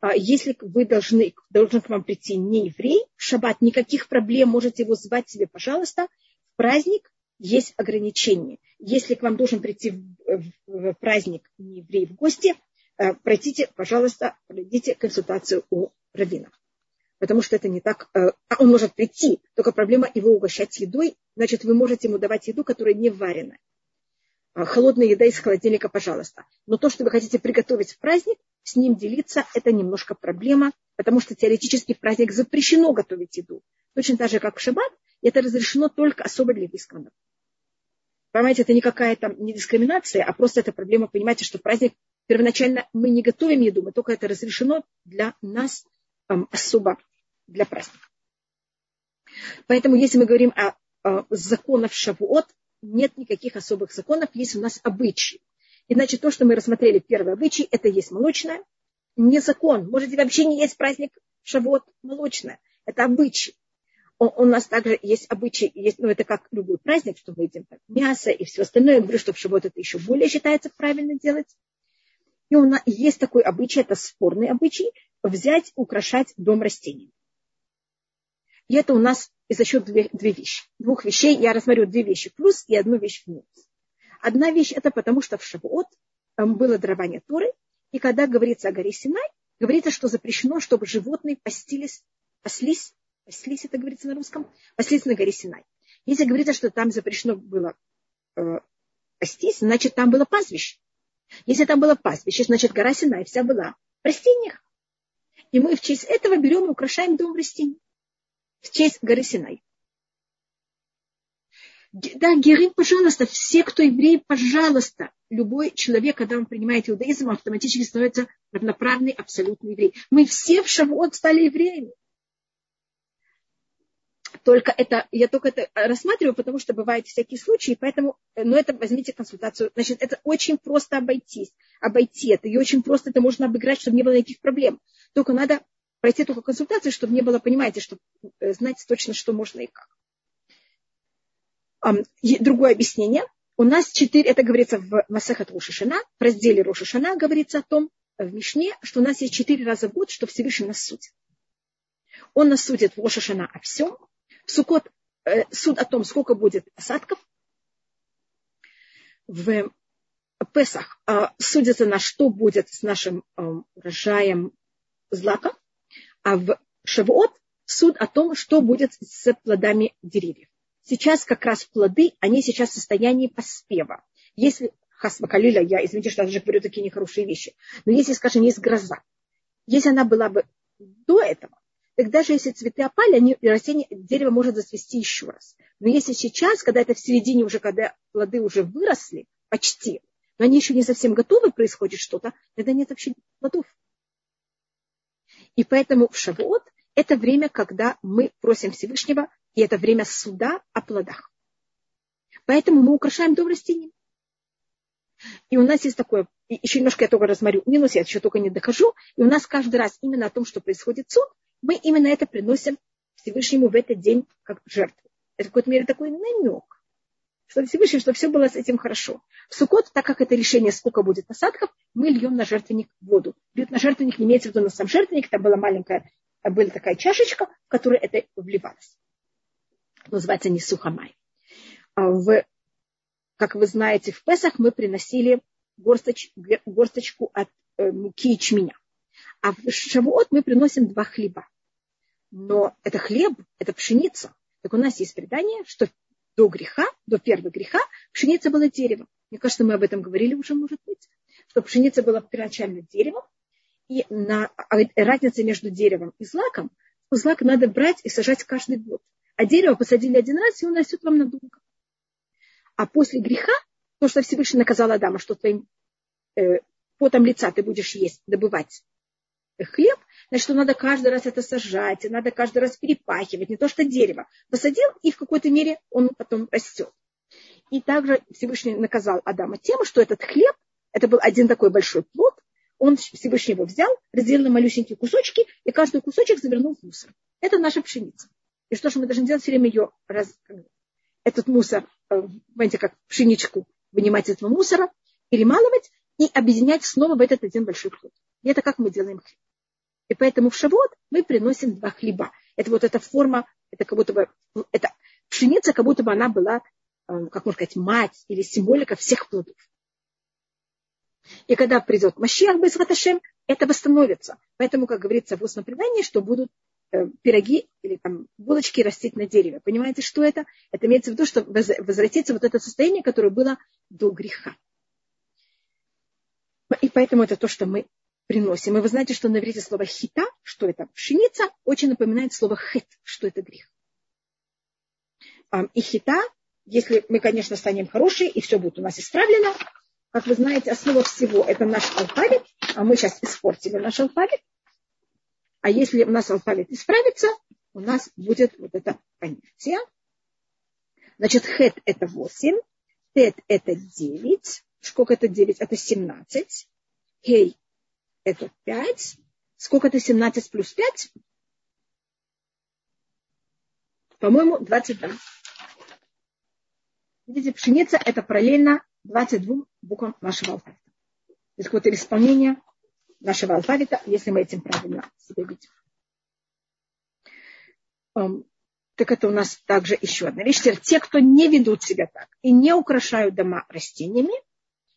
А если вы должны, должен к вам прийти не еврей, в шаббат никаких проблем, можете его звать себе, пожалуйста. В праздник есть ограничения. Если к вам должен прийти в, в праздник не еврей в гости, пройдите, пожалуйста, пройдите консультацию у раввина. Потому что это не так. Э, а он может прийти, только проблема его угощать едой. Значит, вы можете ему давать еду, которая не вареная. Э, холодная еда из холодильника, пожалуйста. Но то, что вы хотите приготовить в праздник, с ним делиться, это немножко проблема, потому что теоретически в праздник запрещено готовить еду. Точно так же, как в шаббат, это разрешено только особо для еврейского. Понимаете, это не какая-то не дискриминация, а просто это проблема. Понимаете, что праздник первоначально мы не готовим еду, мы только это разрешено для нас эм, особо для праздника. Поэтому, если мы говорим о, о законах Шавуот, нет никаких особых законов, есть у нас обычаи. Иначе то, что мы рассмотрели первый обычай, это есть молочное, не закон. Можете вообще не есть праздник Шавуот молочное. Это обычай у нас также есть обычаи, есть, ну, это как любой праздник, что мы едим мясо и все остальное. Я говорю, что в шаббат это еще более считается правильно делать. И у нас есть такой обычай, это спорный обычай, взять, украшать дом растениями. И это у нас за счет две, две вещи. Двух вещей. Я рассмотрю две вещи плюс и одну вещь в минус. Одна вещь это потому, что в Шавуот было дарование Торы, и когда говорится о горе Синай, говорится, что запрещено, чтобы животные постились, паслись Паслись, это говорится на русском. Паслись на горе Синай. Если говорится, что там запрещено было э, пастись, значит, там было пастбище. Если там было пастбище, значит, гора Синай вся была в растениях. И мы в честь этого берем и украшаем дом в. В честь горы Синай. Да, Герим, пожалуйста, все, кто евреи, пожалуйста, любой человек, когда он принимает иудаизм, автоматически становится равноправный абсолютный еврей. Мы все в Шавуот стали евреями. Только это, я только это рассматриваю, потому что бывают всякие случаи, поэтому, э, но это возьмите консультацию. Значит, это очень просто обойтись, обойти это, и очень просто это можно обыграть, чтобы не было никаких проблем. Только надо пройти только консультацию, чтобы не было, понимаете, чтобы э, знать точно, что можно и как. Другое объяснение. У нас четыре, это говорится в Масахат Рошишина, в разделе Рошишина говорится о том, в Мишне, что у нас есть четыре раза в год, что Всевышний нас судит. Он нас судит в Рошишина о всем, в Сукот э, суд о том, сколько будет осадков. В Песах э, судится на что будет с нашим э, урожаем злака. А в Шавуот суд о том, что будет с плодами деревьев. Сейчас как раз плоды, они сейчас в состоянии поспева. Если Хасмакалиля, я, извините, что я даже говорю такие нехорошие вещи, но если, скажем, есть гроза, если она была бы до этого, так даже если цветы опали, они, растение, дерево может зацвести еще раз. Но если сейчас, когда это в середине уже, когда плоды уже выросли, почти, но они еще не совсем готовы, происходит что-то, тогда нет вообще плодов. И поэтому в Шавуот это время, когда мы просим Всевышнего, и это время суда о плодах. Поэтому мы украшаем дом растений. И у нас есть такое, еще немножко я только разморю, минус я еще только не докажу, и у нас каждый раз именно о том, что происходит суд, мы именно это приносим Всевышнему в этот день как жертву. это в какой-то мере такой намек, что Всевышний, что все было с этим хорошо. В Суккот, так как это решение, сколько будет осадков, мы льем на жертвенник воду. Льют на жертвенник, не имеется в виду на сам жертвенник, там была маленькая, была такая чашечка, в которой это вливалось. Называется не сухомай. А в, как вы знаете, в Песах мы приносили горсточ, горсточку от э, муки ячменя. А в Шавуот мы приносим два хлеба. Но это хлеб, это пшеница. Так у нас есть предание, что до греха, до первого греха, пшеница была деревом. Мне кажется, мы об этом говорили уже, может быть, что пшеница была первоначально деревом, и на, а разница между деревом и злаком, злак надо брать и сажать каждый год. А дерево посадили один раз, и он растет вам надолго. А после греха, то, что Всевышний наказал Адама, что твоим э, потом лица ты будешь есть, добывать хлеб, значит, надо каждый раз это сажать, надо каждый раз перепахивать, не то что дерево. Посадил, и в какой-то мере он потом растет. И также Всевышний наказал Адама тем, что этот хлеб, это был один такой большой плод, он Всевышний его взял, разделил на малюсенькие кусочки, и каждый кусочек завернул в мусор. Это наша пшеница. И что же мы должны делать? Все время ее, раз, этот мусор, э, понимаете, как пшеничку вынимать из этого мусора, перемалывать и объединять снова в этот один большой плод. И это как мы делаем хлеб. И поэтому в шавот мы приносим два хлеба. Это вот эта форма, это как будто бы, это пшеница, как будто бы она была, э, как можно сказать, мать или символика всех плодов. И когда придет Машиах без Хаташем, это восстановится. Поэтому, как говорится в устном предании, что будут э, пироги или там булочки растить на дереве. Понимаете, что это? Это имеется в виду, что возвратится вот это состояние, которое было до греха. И поэтому это то, что мы приносим. И вы знаете, что на иврите слово хита, что это пшеница, очень напоминает слово хет, что это грех. И хита, если мы, конечно, станем хорошие, и все будет у нас исправлено, как вы знаете, основа всего это наш алфавит, а мы сейчас испортили наш алфавит. А если у нас алфавит исправится, у нас будет вот это понятие. Значит, хет это 8, тет это 9. Сколько это 9? Это 17. Хей это 5. Сколько это 17 плюс 5? По-моему, 22. Видите, пшеница это параллельно 22 буквам нашего алфавита. То есть какое-то исполнение нашего алфавита, если мы этим правильно себя ведем. Um, так это у нас также еще одна вещь. Те, кто не ведут себя так и не украшают дома растениями,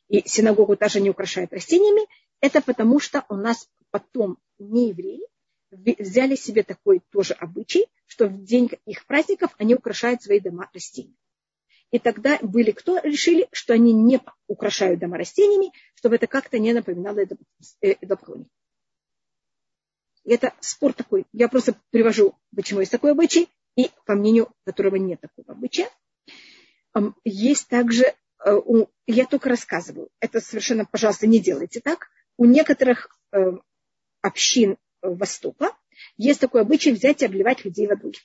и синагогу даже не украшают растениями, это потому, что у нас потом не евреи взяли себе такой тоже обычай, что в день их праздников они украшают свои дома растениями. И тогда были кто решили, что они не украшают дома растениями, чтобы это как-то не напоминало идолоклоние. Это спор такой. Я просто привожу, почему есть такой обычай, и по мнению которого нет такого обычая. Есть также, э, я только рассказываю, это совершенно, пожалуйста, не делайте так у некоторых э, общин э, Востока есть такой обычай взять и обливать людей водой.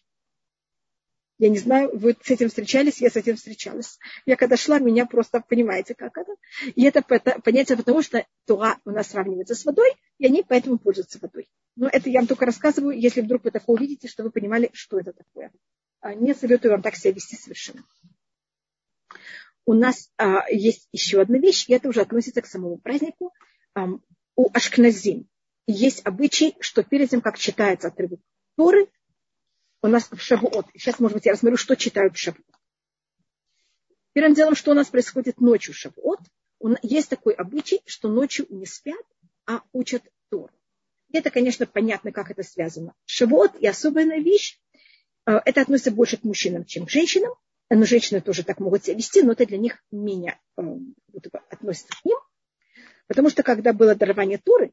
Я не знаю, вы с этим встречались, я с этим встречалась. Я когда шла, меня просто, понимаете, как это? И это понятие потому, что Туа у нас сравнивается с водой, и они поэтому пользуются водой. Но это я вам только рассказываю, если вдруг вы такое увидите, что вы понимали, что это такое. А не советую вам так себя вести совершенно. У нас а, есть еще одна вещь, и это уже относится к самому празднику у Ашкназим есть обычай, что перед тем, как читается отрывок Торы, у нас в Шавуот, сейчас, может быть, я рассмотрю, что читают в Шавуот. Первым делом, что у нас происходит ночью в Шавуот, есть такой обычай, что ночью не спят, а учат Тору. Это, конечно, понятно, как это связано. Шавуот и особенная вещь, э, это относится больше к мужчинам, чем к женщинам. Но женщины тоже так могут себя вести, но это для них менее э, относится к ним. Потому что когда было дарование Туры,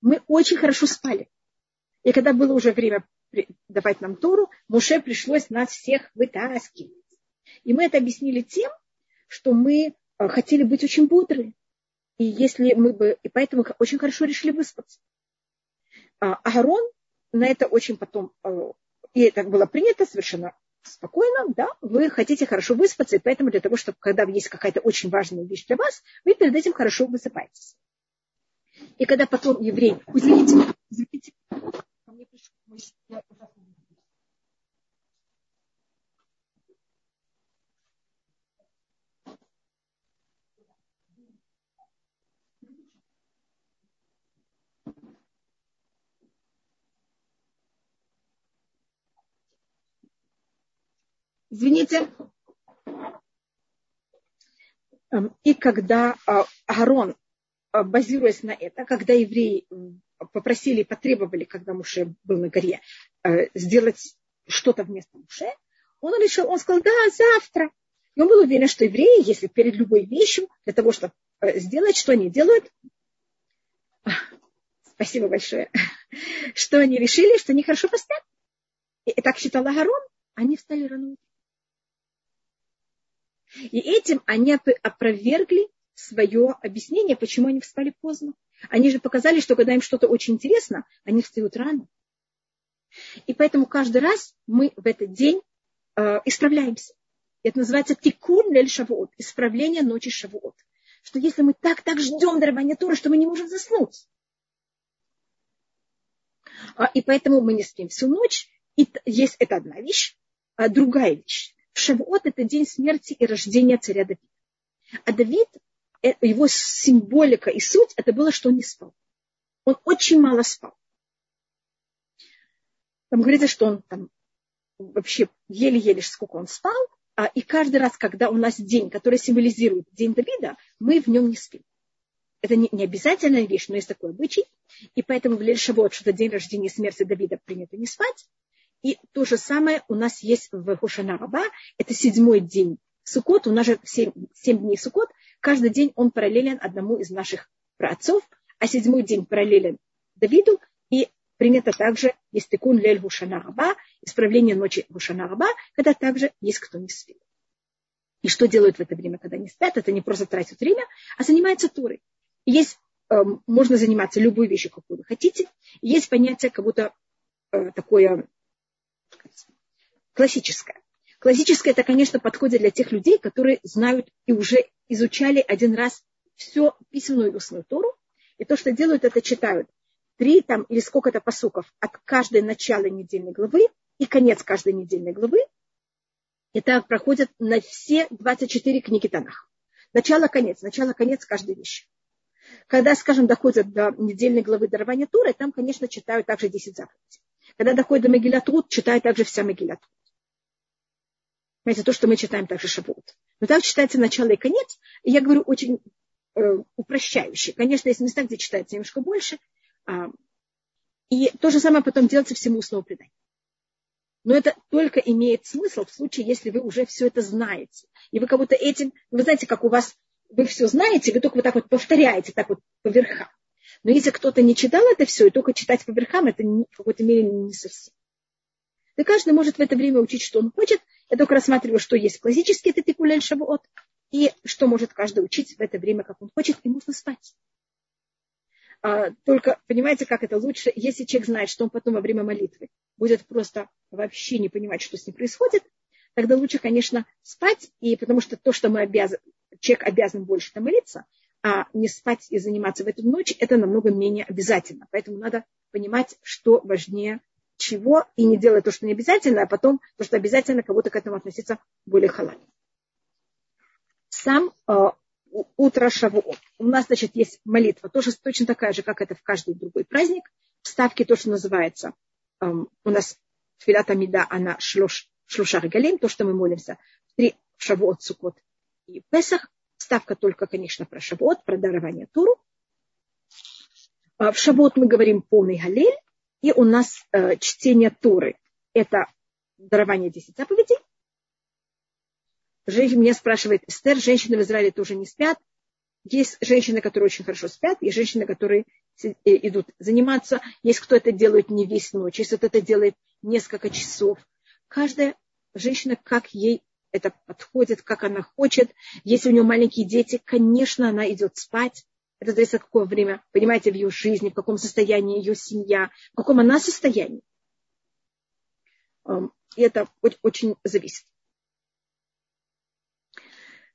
мы очень хорошо спали. И когда было уже время давать нам Туру, Муше пришлось нас всех вытаскивать. И мы это объяснили тем, что мы э, хотели быть очень бодры. И если мы бы, и поэтому очень хорошо решили выспаться. А Аарон на это очень потом, э, и это было принято совершенно спокойно, да, вы хотите хорошо выспаться, и поэтому для того, чтобы когда есть какая-то очень важная вещь для вас, вы перед этим хорошо высыпаетесь. И когда потом еврей, извините, Извините. Эм, и когда а, Аарон, а, базируясь на это, когда евреи попросили, потребовали, когда Муше был на горе, э, сделать что-то вместо Муше, он решил, он сказал, да, завтра. И он был уверен, что евреи, если перед любой вещью, для того, чтобы э, сделать, что они делают, спасибо большое, что они решили, что они хорошо постят. И так считал Агарон, они встали рано И этим они опровергли свое объяснение, почему они встали поздно. Они же показали, что когда им что-то очень интересно, они встают рано. И поэтому каждый раз мы в этот день э, исправляемся. Это называется тикун лель шавуот, исправление ночи шавуот. Что если мы так-так ждем дарования Торы, что мы не можем заснуть. А, и поэтому мы не спим всю ночь. И есть это одна вещь. А другая вещь. Шавуот это день смерти и рождения царя Давида. А Давид, э, его символика и суть, это было, что он не спал. Он очень мало спал. Там говорится, что он там вообще еле-еле сколько он спал, а, и каждый раз, когда у нас день, который символизирует день Давида, мы в нем не спим. Это не, не обязательная вещь, но есть такой обычай. И поэтому в Лельшавот, что это день рождения и смерти Давида, принято не спать. И то же самое у нас есть в Хушана Раба. Это седьмой день Сукот. У нас же семь, семь дней Сукот. Каждый день он параллелен одному из наших праотцов. А седьмой день параллелен Давиду. И принято также есть тыкун лель гушана раба, исправление ночи гушана раба, когда также есть кто не спит. И что делают в это время, когда не спят? Это не просто тратят время, а занимаются турой. Есть, э, можно заниматься любой вещью, какую вы хотите. Есть понятие как будто э, такое классическое. Классическое это, конечно, подходит для тех людей, которые знают и уже изучали один раз всю письменную и устную Тору. И то, что делают, это читают три там, или сколько-то посуков от каждой начала недельной главы и конец каждой недельной главы. И так проходят на все 24 книги Танах. Начало, конец, начало, конец каждой вещи. Когда, скажем, доходят до недельной главы дарования Туры, там, конечно, читают также 10 заповедей. Когда доходят до Мегилатут, читают также вся Мегилатут. Понимаете, то, что мы читаем также Шавуот. Но так читается начало и конец. И я говорю очень э, упрощающе. Конечно, есть места, где читается немножко больше, а, и то же самое потом делается всему устного предания. Но это только имеет смысл в случае, если вы уже все это знаете. И вы будто этим, вы знаете, как у вас, вы все знаете, вы только вот так вот повторяете, так вот по верхам. Но если кто-то не читал это все, и только читать по верхам, это в какой-то мере не совсем. И каждый может в это время учить, что он хочет. Я только рассматриваю, что есть классический тетикулель шабуот, и что может каждый учить в это время, как он хочет, и можно спать. А, только понимаете, как это лучше, если человек знает, что он потом во время молитвы будет просто вообще не понимать, что с ним происходит, тогда лучше, конечно, спать, и потому что то, что мы обязаны, человек обязан больше молиться, а не спать и заниматься в эту ночь, это намного менее обязательно. Поэтому надо понимать, что важнее чего, и не делать то, что не обязательно, а потом то, что обязательно, кого-то к этому относиться более халатно. Сам а, утро Шавуот. У нас, значит, есть молитва, тоже точно такая же, как это в каждый другой праздник. Вставки то, что называется, эм, у нас Тфилата Мида, она шлош, шлушар галим, то, что мы молимся, три Шавуот, Сукот и Песах. Ставка только, конечно, про Шавуот, про дарование Туру. А в Шавуот мы говорим полный галель, и у нас э, чтение Туры. Это дарование 10 заповедей. Женщина, меня спрашивает Эстер, женщины в Израиле тоже не спят. Есть женщины, которые очень хорошо спят, есть женщины, которые э, идут заниматься. Есть кто это делает не весь ночь, есть кто это делает несколько часов. Каждая женщина, как ей это подходит, как она хочет. Если у нее маленькие дети, конечно, она идет спать. Это зависит от какого время, понимаете, в ее жизни, в каком состоянии ее семья, в каком она состоянии. И это очень зависит.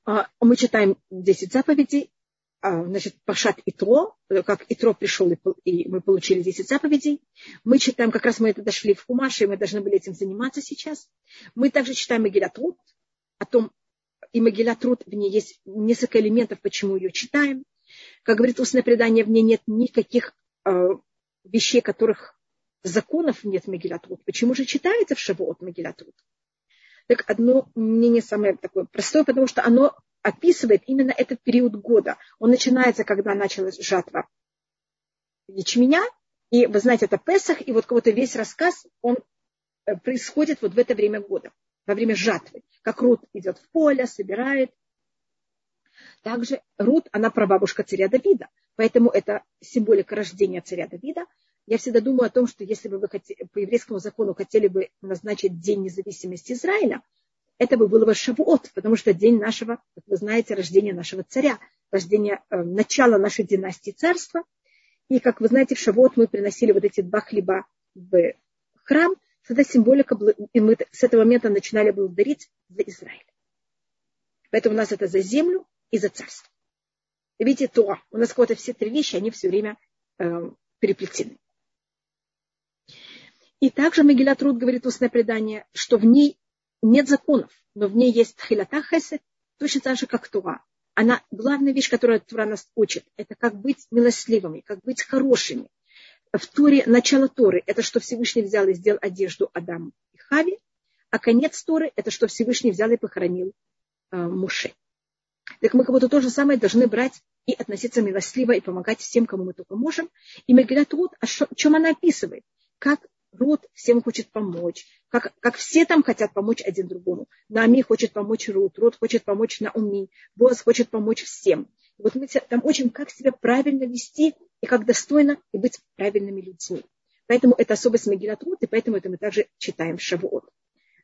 А, мы читаем 10 заповедей, а, значит, Пашат Итро, как Итро пришел, и мы получили 10 заповедей. Мы читаем, как раз мы это дошли в Хумаше, и мы должны были этим заниматься сейчас. Мы также читаем Магилатрут, о том, и Магилатрут, в ней есть несколько элементов, почему ее читаем. Как говорит устное предание, в ней нет никаких э, вещей, которых законов нет в Магилатрут. Почему же читается в Шавуот Магилатрут? Так одно мнение самое такое простое, потому что оно описывает именно этот период года. Он начинается, когда началась жатва ячменя, и вы знаете, это Песах, и вот кого-то весь рассказ, он э, происходит вот в это время года, во время жатвы. Как Рут идет в поле, собирает. Также Рут, она прабабушка царя Давида, поэтому это символика рождения царя Давида. Я всегда думаю о том, что если бы вы по еврейскому закону хотели бы назначить День независимости Израиля, это бы было бы Шавуот, потому что день нашего, как вы знаете, рождения нашего царя, рождения, э, начала нашей династии царства – и, как вы знаете, в Шавот мы приносили вот эти два хлеба в храм. Это символика, и мы с этого момента начинали благодарить за Израиль. Поэтому у нас это за землю и за царство. И видите, то у нас вот все три вещи, они все время э, переплетены. И также Мегилат Руд говорит устное предание, что в ней нет законов, но в ней есть хилата хесед, точно так же, как Туа она, главная вещь, которую Тура нас учит, это как быть милостливыми, как быть хорошими. В Туре, начало Торы, это что Всевышний взял и сделал одежду Адаму и Хави, а конец Торы, это что Всевышний взял и похоронил э, Муше. Так мы как будто то же самое должны брать и относиться милостливо и помогать всем, кому мы только можем. И Мегилат Рут, о чем она описывает? Как Рут всем хочет помочь, как, как все там хотят помочь один другому. Нами хочет помочь Рут, Рут хочет помочь Науми, Боз хочет помочь всем. И вот мы там учим, как себя правильно вести и как достойно и быть правильными людьми. Поэтому это особость Мегилат Рут, и поэтому это мы также читаем в Шавуот.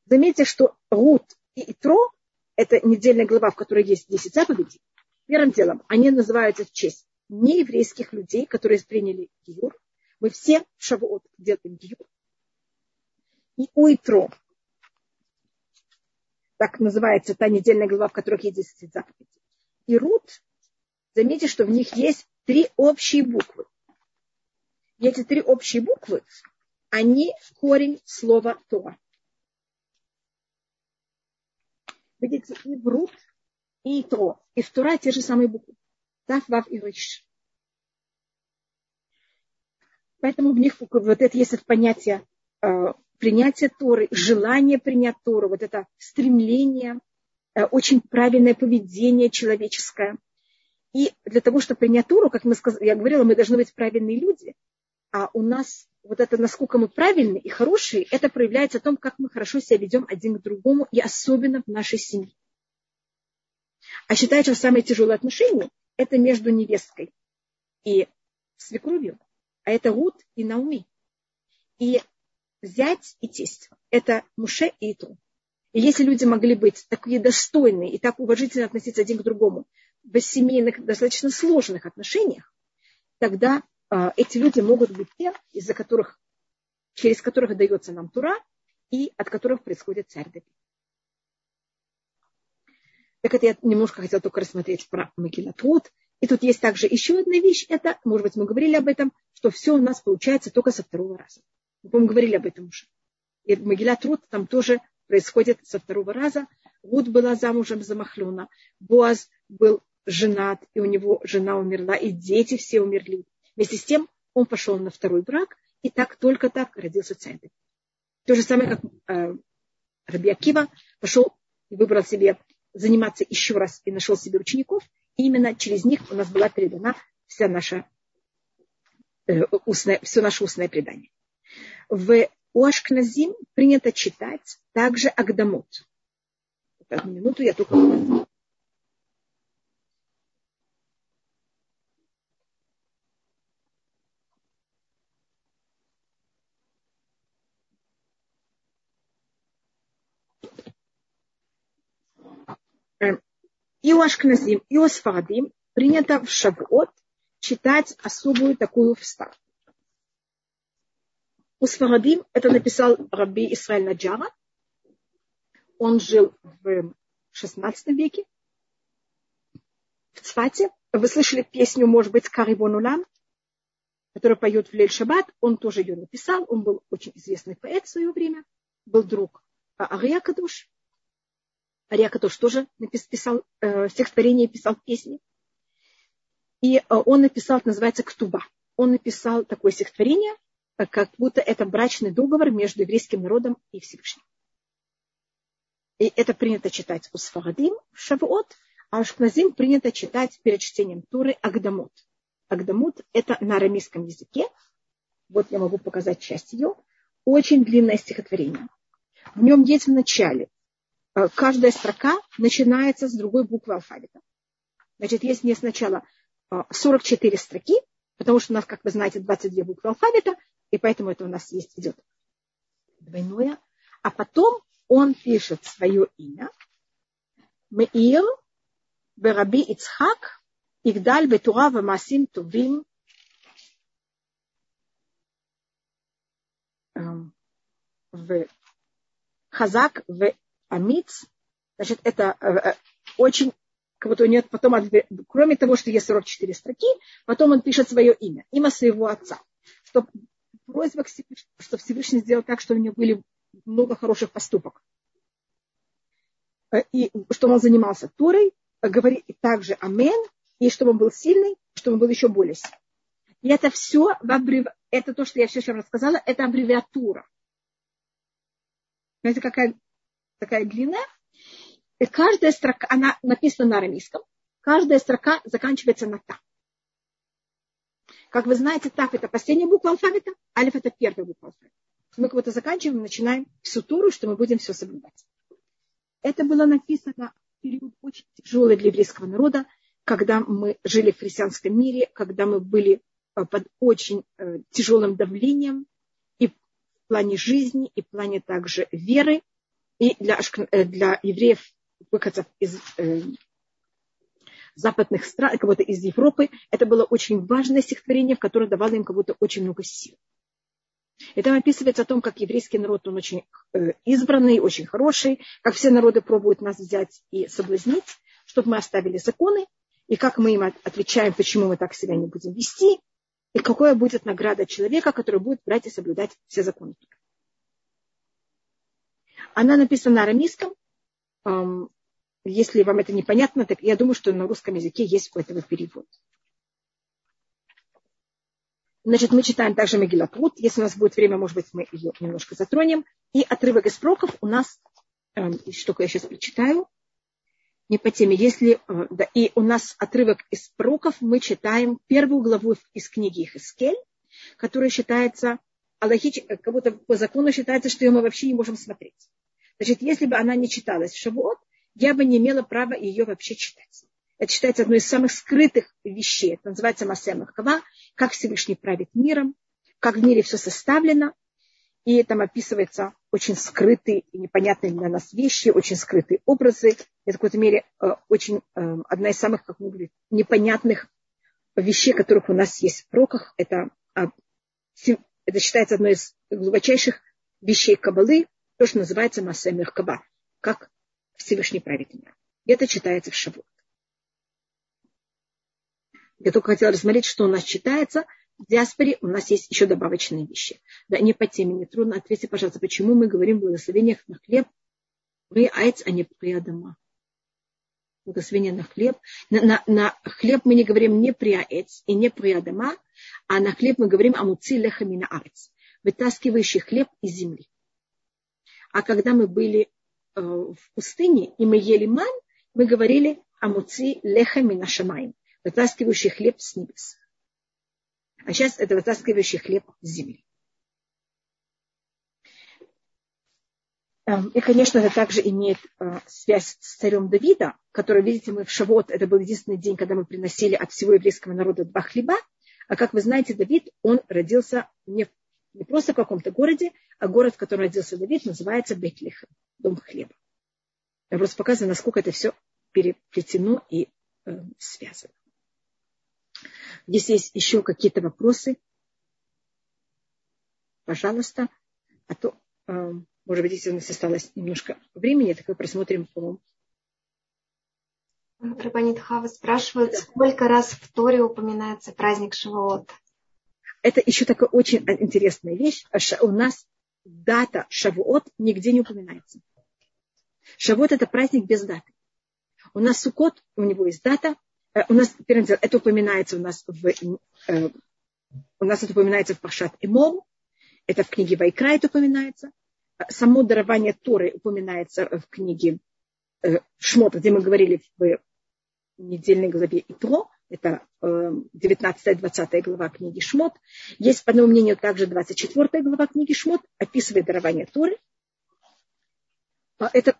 Заметьте, что Рут и Итро – это недельная глава, в которой есть 10 заповедей. Первым делом, они называются в честь нееврейских людей, которые приняли Гиюр. Мы все в Шавуот делаем Гиюр и Уитро. Так называется та недельная глава, в которой есть 10 заповедей. И Рут, заметьте, что в них есть три общие буквы. И эти три общие буквы, они корень слова Тора. Видите, и в Рут, и Тро. И в Тора те же самые буквы. Тав, Вав и Риш. Поэтому в них вот это есть это понятие э, принятие Торы, желание принять Тору, вот это стремление, э, очень правильное поведение человеческое. И для того, чтобы принять Тору, как мы сказали, я говорила, мы должны быть правильные люди, а у нас вот это, насколько мы правильные и хорошие, это проявляется в том, как мы хорошо себя ведем один к другому, и особенно в нашей семье. А считается, что самые тяжелые отношения – это между невесткой и свекровью, а это Рут и Науми. И зять и тесть. Это Муше и Итру. И если люди могли быть такие достойные и так уважительно относиться один к другому в семейных, достаточно сложных отношениях, тогда эти люди могут быть те, из-за которых, через которых дается нам Тура и от которых происходит царь Давид. Так это я немножко хотела только рассмотреть про Магилатот. И тут есть также еще одна вещь, это, может быть, мы говорили об этом, что все у нас получается только со второго раза. Мы, по говорили об этом уже. И Могила Труд там тоже происходит со второго раза. Руд была замужем за Махлюна. Боаз был женат, и у него жена умерла, и дети все умерли. Вместе с тем он пошел на второй брак, и так только так родился царь. То же самое, как э, Раби Акива пошел и выбрал себе заниматься еще раз и нашел себе учеников. И именно через них у нас была передана вся наша, э, устная, все наше устное предание в у Ашкназим принято читать также Агдамот. Одну минуту, я только... И у Ашкназим, и у Сфарадим принято в Шавуот читать особую такую вставку. У Сфарадим это написал Раби Исраиль Наджара. Он жил в XVI веке в Цфате. Вы слышали песню, может быть, Карибон Улам, которую поет в Лель Шаббат. Он тоже ее написал. Он был очень известный поэт в свое время. Был друг Ария Кадуш. Ария Кадуш тоже написал э, стихотворение, писал песни. И э, он написал, это называется Ктуба. Он написал такое стихотворение – Э, как будто это брачный договор между еврейским народом и Всевышним. И это принято читать у Сфарадим в Шавуот, а у Шкназим принято читать перед чтением Туры Агдамут. Агдамут – это на арамейском языке. Вот я могу показать часть ее. Очень длинное стихотворение. В нем есть в начале. Э, каждая строка начинается с другой буквы алфавита. Значит, есть не сначала 44 э, строки, потому что у нас, как вы знаете, 22 буквы алфавита, и поэтому это у нас есть, идет двойное. А потом он пишет свое имя. Меир Бераби Ицхак Игдаль Бетура Вамасим Тувим эм, в Хазак в Амиц. Значит, это э, э, очень как будто у него потом, кроме того, что есть 44 строки, потом он пишет свое имя, имя своего отца. Что просьба, что Всевышний сделал так, что у него были много хороших поступок. Э, и чтобы он занимался Турой, говорит также Амен, и чтобы он был сильный, чтобы он был еще более сильный. И это все, аббрев... это то, что я сейчас рассказала, это аббревиатура. Знаете, какая такая длинная? И каждая строка, она написана на арамейском, каждая строка заканчивается на та. Как вы знаете, тап это последняя буква алфавита, алиф это первая буква алфавита. Мы кого-то заканчиваем, начинаем всю туру, что мы будем все соблюдать. Это было написано в период очень тяжелый для еврейского народа, когда мы жили в христианском мире, когда мы были э, под очень э, тяжелым давлением и в плане жизни, и в плане также веры. И для, э, для евреев выходцев из э, западных стран, как будто из Европы, это было очень важное стихотворение, которое давало им как будто очень много сил. И там описывается о том, как еврейский народ, он очень э, избранный, очень хороший, как все народы пробуют нас взять и соблазнить, чтобы мы оставили законы, и как мы им отвечаем, почему мы так себя не будем вести, и какая будет награда человека, который будет брать и соблюдать все законы. Она написана на арамейском, если вам это непонятно, так я думаю, что на русском языке есть у этого перевод. Значит, мы читаем также Мегилатут. Если у нас будет время, может быть, мы ее немножко затронем. И отрывок из проков у нас, э, что я сейчас прочитаю, не по теме. Если, э, да, и у нас отрывок из проков, мы читаем первую главу из книги Хискель, которая считается, аллахич, как будто по закону считается, что ее мы вообще не можем смотреть. Значит, если бы она не читалась в Шавуот, я бы не имела права ее вообще читать. Это считается одной из самых скрытых вещей. Это называется Масем Махкава, как Всевышний правит миром, как в мире все составлено. И там описываются очень скрытые и непонятные для нас вещи, очень скрытые образы. Это в какой-то мере э, очень э, одна из самых, как мы говорим, непонятных вещей, которых у нас есть в проках. Это, а, это считается одной из глубочайших вещей Кабалы, то, что называется Массе Меркаба, как Всевышний правит. И это читается в Шавуот. Я только хотела рассмотреть, что у нас читается. В диаспоре у нас есть еще добавочные вещи. Да, не по теме, не трудно. Ответьте, пожалуйста, почему мы говорим в благословениях на хлеб при айц, а не при адама? Благословение на хлеб. На, на, на хлеб мы не говорим не при аэц и не при адама, а на хлеб мы говорим амуци лехамина арец, вытаскивающий хлеб из земли. А когда мы были э, в пустыне и мы ели ман, мы говорили амуци лехами нашамаем, вытаскивающий хлеб с небес. А сейчас это вытаскивающий хлеб с земли. Эм, и, конечно, это также имеет э, связь с царем Давида, который, видите, мы в Шавот, это был единственный день, когда мы приносили от всего еврейского народа два хлеба. А как вы знаете, Давид, он родился не в не просто в каком-то городе, а город, в котором родился Давид, называется Бетлихем, дом хлеба. Я просто показываю, насколько это все переплетено и э, связано. Здесь есть еще какие-то вопросы. Пожалуйста. А то, э, может быть, если у нас осталось немножко времени, так мы просмотрим по Рабанит Хава спрашивает, сколько раз в Торе упоминается праздник Шивоот? Это еще такая очень интересная вещь. У нас дата Шавуот нигде не упоминается. Шавуот – это праздник без даты. У нас Сукот, у него есть дата. Э, у нас, это упоминается у нас в, э, у нас это упоминается в Пашат Имом. Это в книге Вайкра это упоминается. само дарование Торы упоминается в книге э, Шмот, где мы говорили в недельной главе Итро, это 19-20 э, глава книги Шмот. Есть, по одному мнению, также 24 глава книги Шмот, описывает дарование Торы. А это,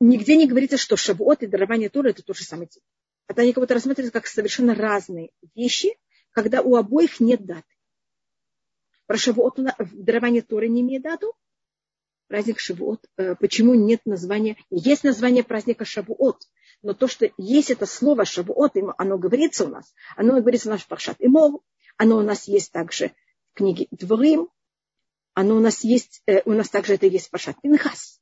нигде не говорится, что Шавуот и дарование Торы это тот же самый день. Это они как будто рассматриваются как совершенно разные вещи, когда у обоих нет даты. Про Шавуот дарование Торы не имеет дату, праздник Шавуот, э, почему нет названия, есть название праздника Шавуот, но то, что есть это слово Шавуот, оно говорится у нас, оно говорится у нас в Пашат Имов, оно у нас есть также в книге Дворим, оно у нас есть, э, у нас также это есть в Пашат Пинхас.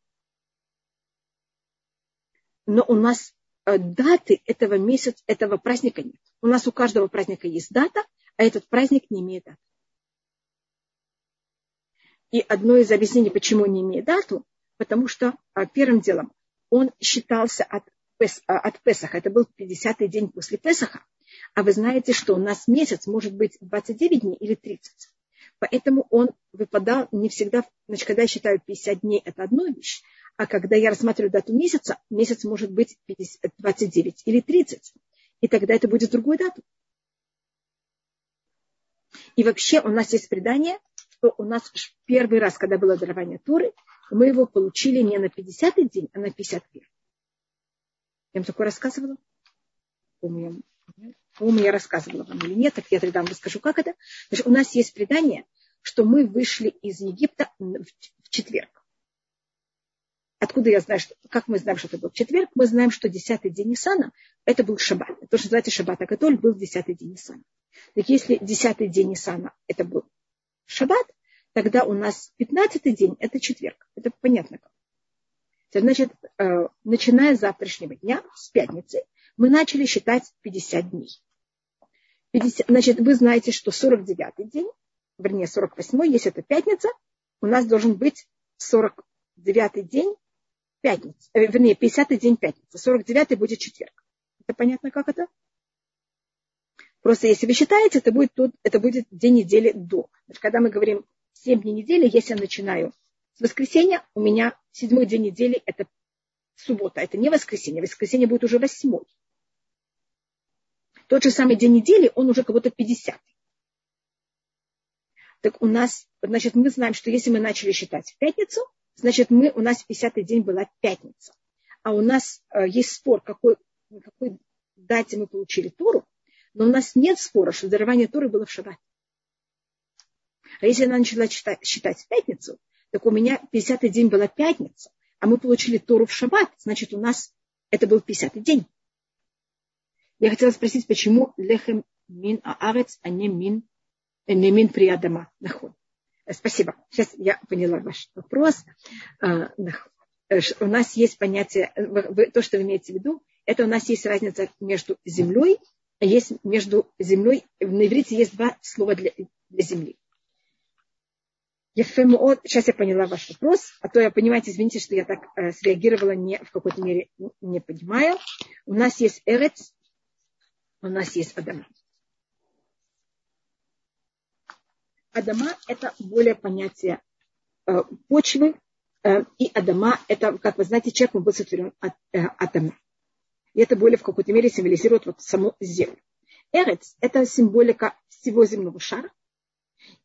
Но у нас э, даты этого месяца, этого праздника нет. У нас у каждого праздника есть дата, а этот праздник не имеет даты. И одно из объяснений, почему не имеет дату, потому что а, первым делом он считался от, а, от Песаха. Это был 50-й день после Песаха. А вы знаете, что у нас месяц может быть 29 дней или 30. Поэтому он выпадал не всегда, значит, когда я считаю 50 дней, это одна вещь, а когда я рассматриваю дату месяца, месяц может быть 50, 29 или 30. И тогда это будет другую дату. И вообще у нас есть предание, что у нас первый раз, когда было дарование Туры, мы его получили не на 50-й день, а на 51-й. Я вам такое рассказывала? Помню, помню, я рассказывала вам или нет, так я тогда вам расскажу, как это. Значит, у нас есть предание, что мы вышли из Египта в четверг. Откуда я знаю, что, как мы знаем, что это был четверг? Мы знаем, что десятый день Исана – это был шаббат. То, что называется шаббат, а который был десятый день Исана. Так если десятый день Исана – это был шаббат, тогда у нас 15 день – это четверг. Это понятно как. Значит, э, начиная с завтрашнего дня, с пятницы, мы начали считать 50 дней. 50, значит, вы знаете, что 49 день, вернее, 48 если это пятница, у нас должен быть 49 день пятница, э, вернее, 50 день пятница, 49 будет четверг. Это понятно, как это? Просто если вы считаете, это будет, тот, это будет день недели до. Значит, когда мы говорим 7 дней недели, если я начинаю с воскресенья, у меня седьмой день недели – это суббота, это не воскресенье, воскресенье будет уже восьмой. Тот же самый день недели, он уже как будто 50. Так у нас, значит, мы знаем, что если мы начали считать в пятницу, значит, мы, у нас 50-й день была пятница. А у нас э, есть спор, какой, какой дате мы получили Туру, но у нас нет спора, что дарование Торы было в шаббат. А если она начала считать, считать в пятницу, так у меня 50-й день была пятница, а мы получили Тору в шаббат, значит, у нас это был 50-й день. Я хотела спросить, почему лехем мин аарец, а не мин, э, не мин приадама наход. Э, спасибо. Сейчас я поняла ваш вопрос. Э, у нас есть понятие, то, что вы имеете в виду, это у нас есть разница между землей есть между землей, на иврите есть два слова для, для земли. Сейчас я поняла ваш вопрос, а то я, понимаете, извините, что я так э, среагировала, не, в какой-то мере не понимаю. У нас есть эрец, у нас есть Адама. Адама – это более понятие э, почвы, э, и Адама – это, как вы знаете, человек был сотворен от э, атома. И это более в какой-то мере символизирует вот саму землю. Эрец – это символика всего земного шара.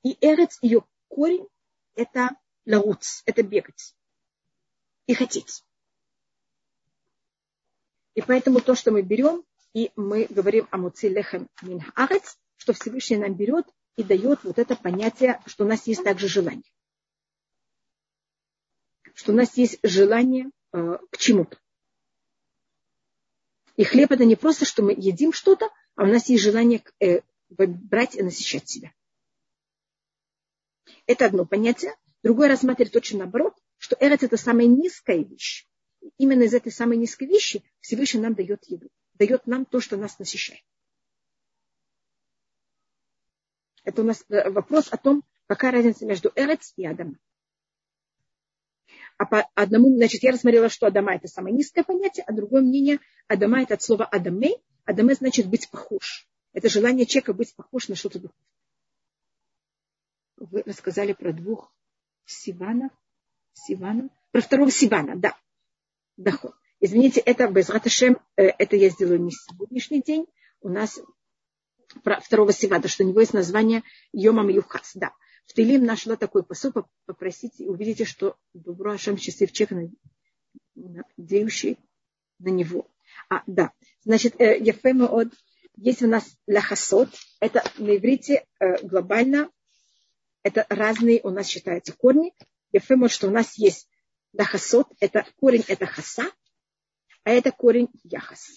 И эрец, ее корень – это лауц, это бегать и хотеть. И поэтому то, что мы берем, и мы говорим о муци лехем мин арец, что Всевышний нам берет и дает вот это понятие, что у нас есть также желание. Что у нас есть желание э, к чему-то. И хлеб это не просто, что мы едим что-то, а у нас есть желание э, брать и насыщать себя. Это одно понятие. Другое рассматривает точно наоборот, что эрец это самая низкая вещь. Именно из этой самой низкой вещи Всевышний нам дает еду. Дает нам то, что нас насыщает. Это у нас э, вопрос о том, какая разница между эрец и Адамом. А по одному, значит, я рассмотрела, что Адама это самое низкое понятие, а другое мнение, Адама это от слова Адаме. Адаме значит быть похож. Это желание человека быть похож на что-то духовное. Вы рассказали про двух Сиванов. Сивана, про второго Сивана, да, доход. Извините, это без Раташем, э, это я сделаю не сегодняшний день. У нас про второго Сивана, что у него есть название Йомам Юхас. Да. В Тилим нашла такой посыл, попросите, увидите, что Добро Ашем счастлив человек, надеющий на него. А, да. Значит, э, Ефема от есть у нас ляхасот, это на иврите э, глобально, это разные у нас считаются корни. Ефема, что у нас есть ляхасот, это корень, это хаса, а это корень яхас.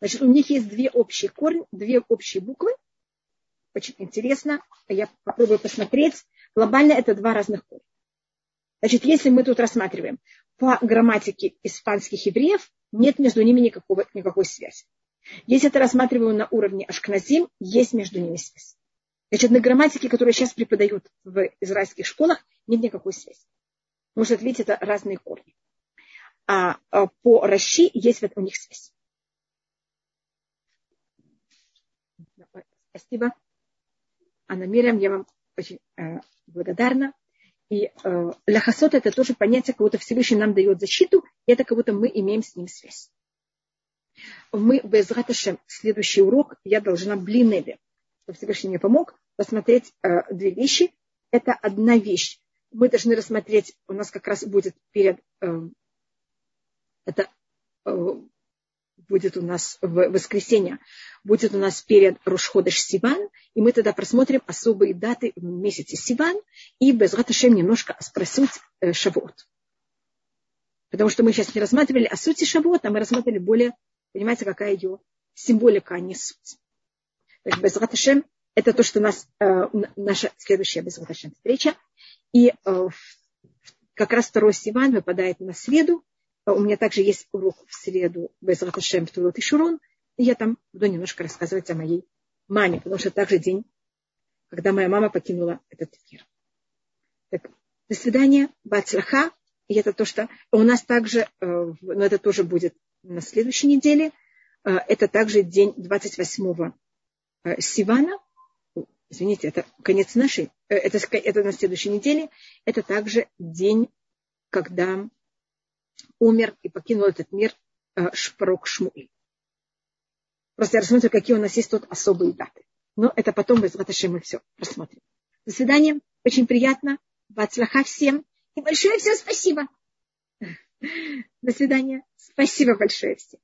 Значит, у них есть две общие корни, две общие буквы. Очень интересно. Я попробую посмотреть. Глобально это два разных корня. Значит, если мы тут рассматриваем по грамматике испанских евреев, нет между ними никакого, никакой связи. Если это рассматриваю на уровне ашкназим, есть между ними связь. Значит, на грамматике, которую сейчас преподают в израильских школах, нет никакой связи. Потому что, видите, это разные корни. А, а по Раши есть у них связь. Спасибо. Анна Мирям, я вам очень э, благодарна. И э, ляхасот это тоже понятие, будто Всевышний нам дает защиту, и это будто мы имеем с ним связь. Мы без раташем, следующий урок, я должна блинеде, чтобы Всевышний мне помог, посмотреть э, две вещи. Это одна вещь. Мы должны рассмотреть, у нас как раз будет перед, э, это э, будет у нас в воскресенье, будет у нас перед Рушходыш Сиван, и мы тогда просмотрим особые даты в месяце Сиван, и без Раташем немножко спросить э, Шавуот. Потому что мы сейчас не рассматривали о сути Шавуот, а мы рассматривали более, понимаете, какая ее символика, а не суть. Так без Раташем это то, что нас э, наша следующая без Раташем встреча. И э, как раз второй Сиван выпадает на среду, а у меня также есть урок в среду без Раташем Тулот и Шурон, и я там буду немножко рассказывать о моей маме, потому что также день, когда моя мама покинула этот мир. Так, до свидания, Бацлаха. И это то, что у нас также, э, но это тоже будет на следующей неделе, э, это также день 28 э, Сивана, извините, это конец нашей, это, это на следующей неделе, это также день, когда умер и покинул этот мир э, Шпарок Шмуэль. Просто я рассмотрю, какие у нас есть тут особые даты. Но это потом без мы все рассмотрим. До свидания. Очень приятно. Бацлаха всем. И большое всем спасибо. До свидания. Спасибо большое всем.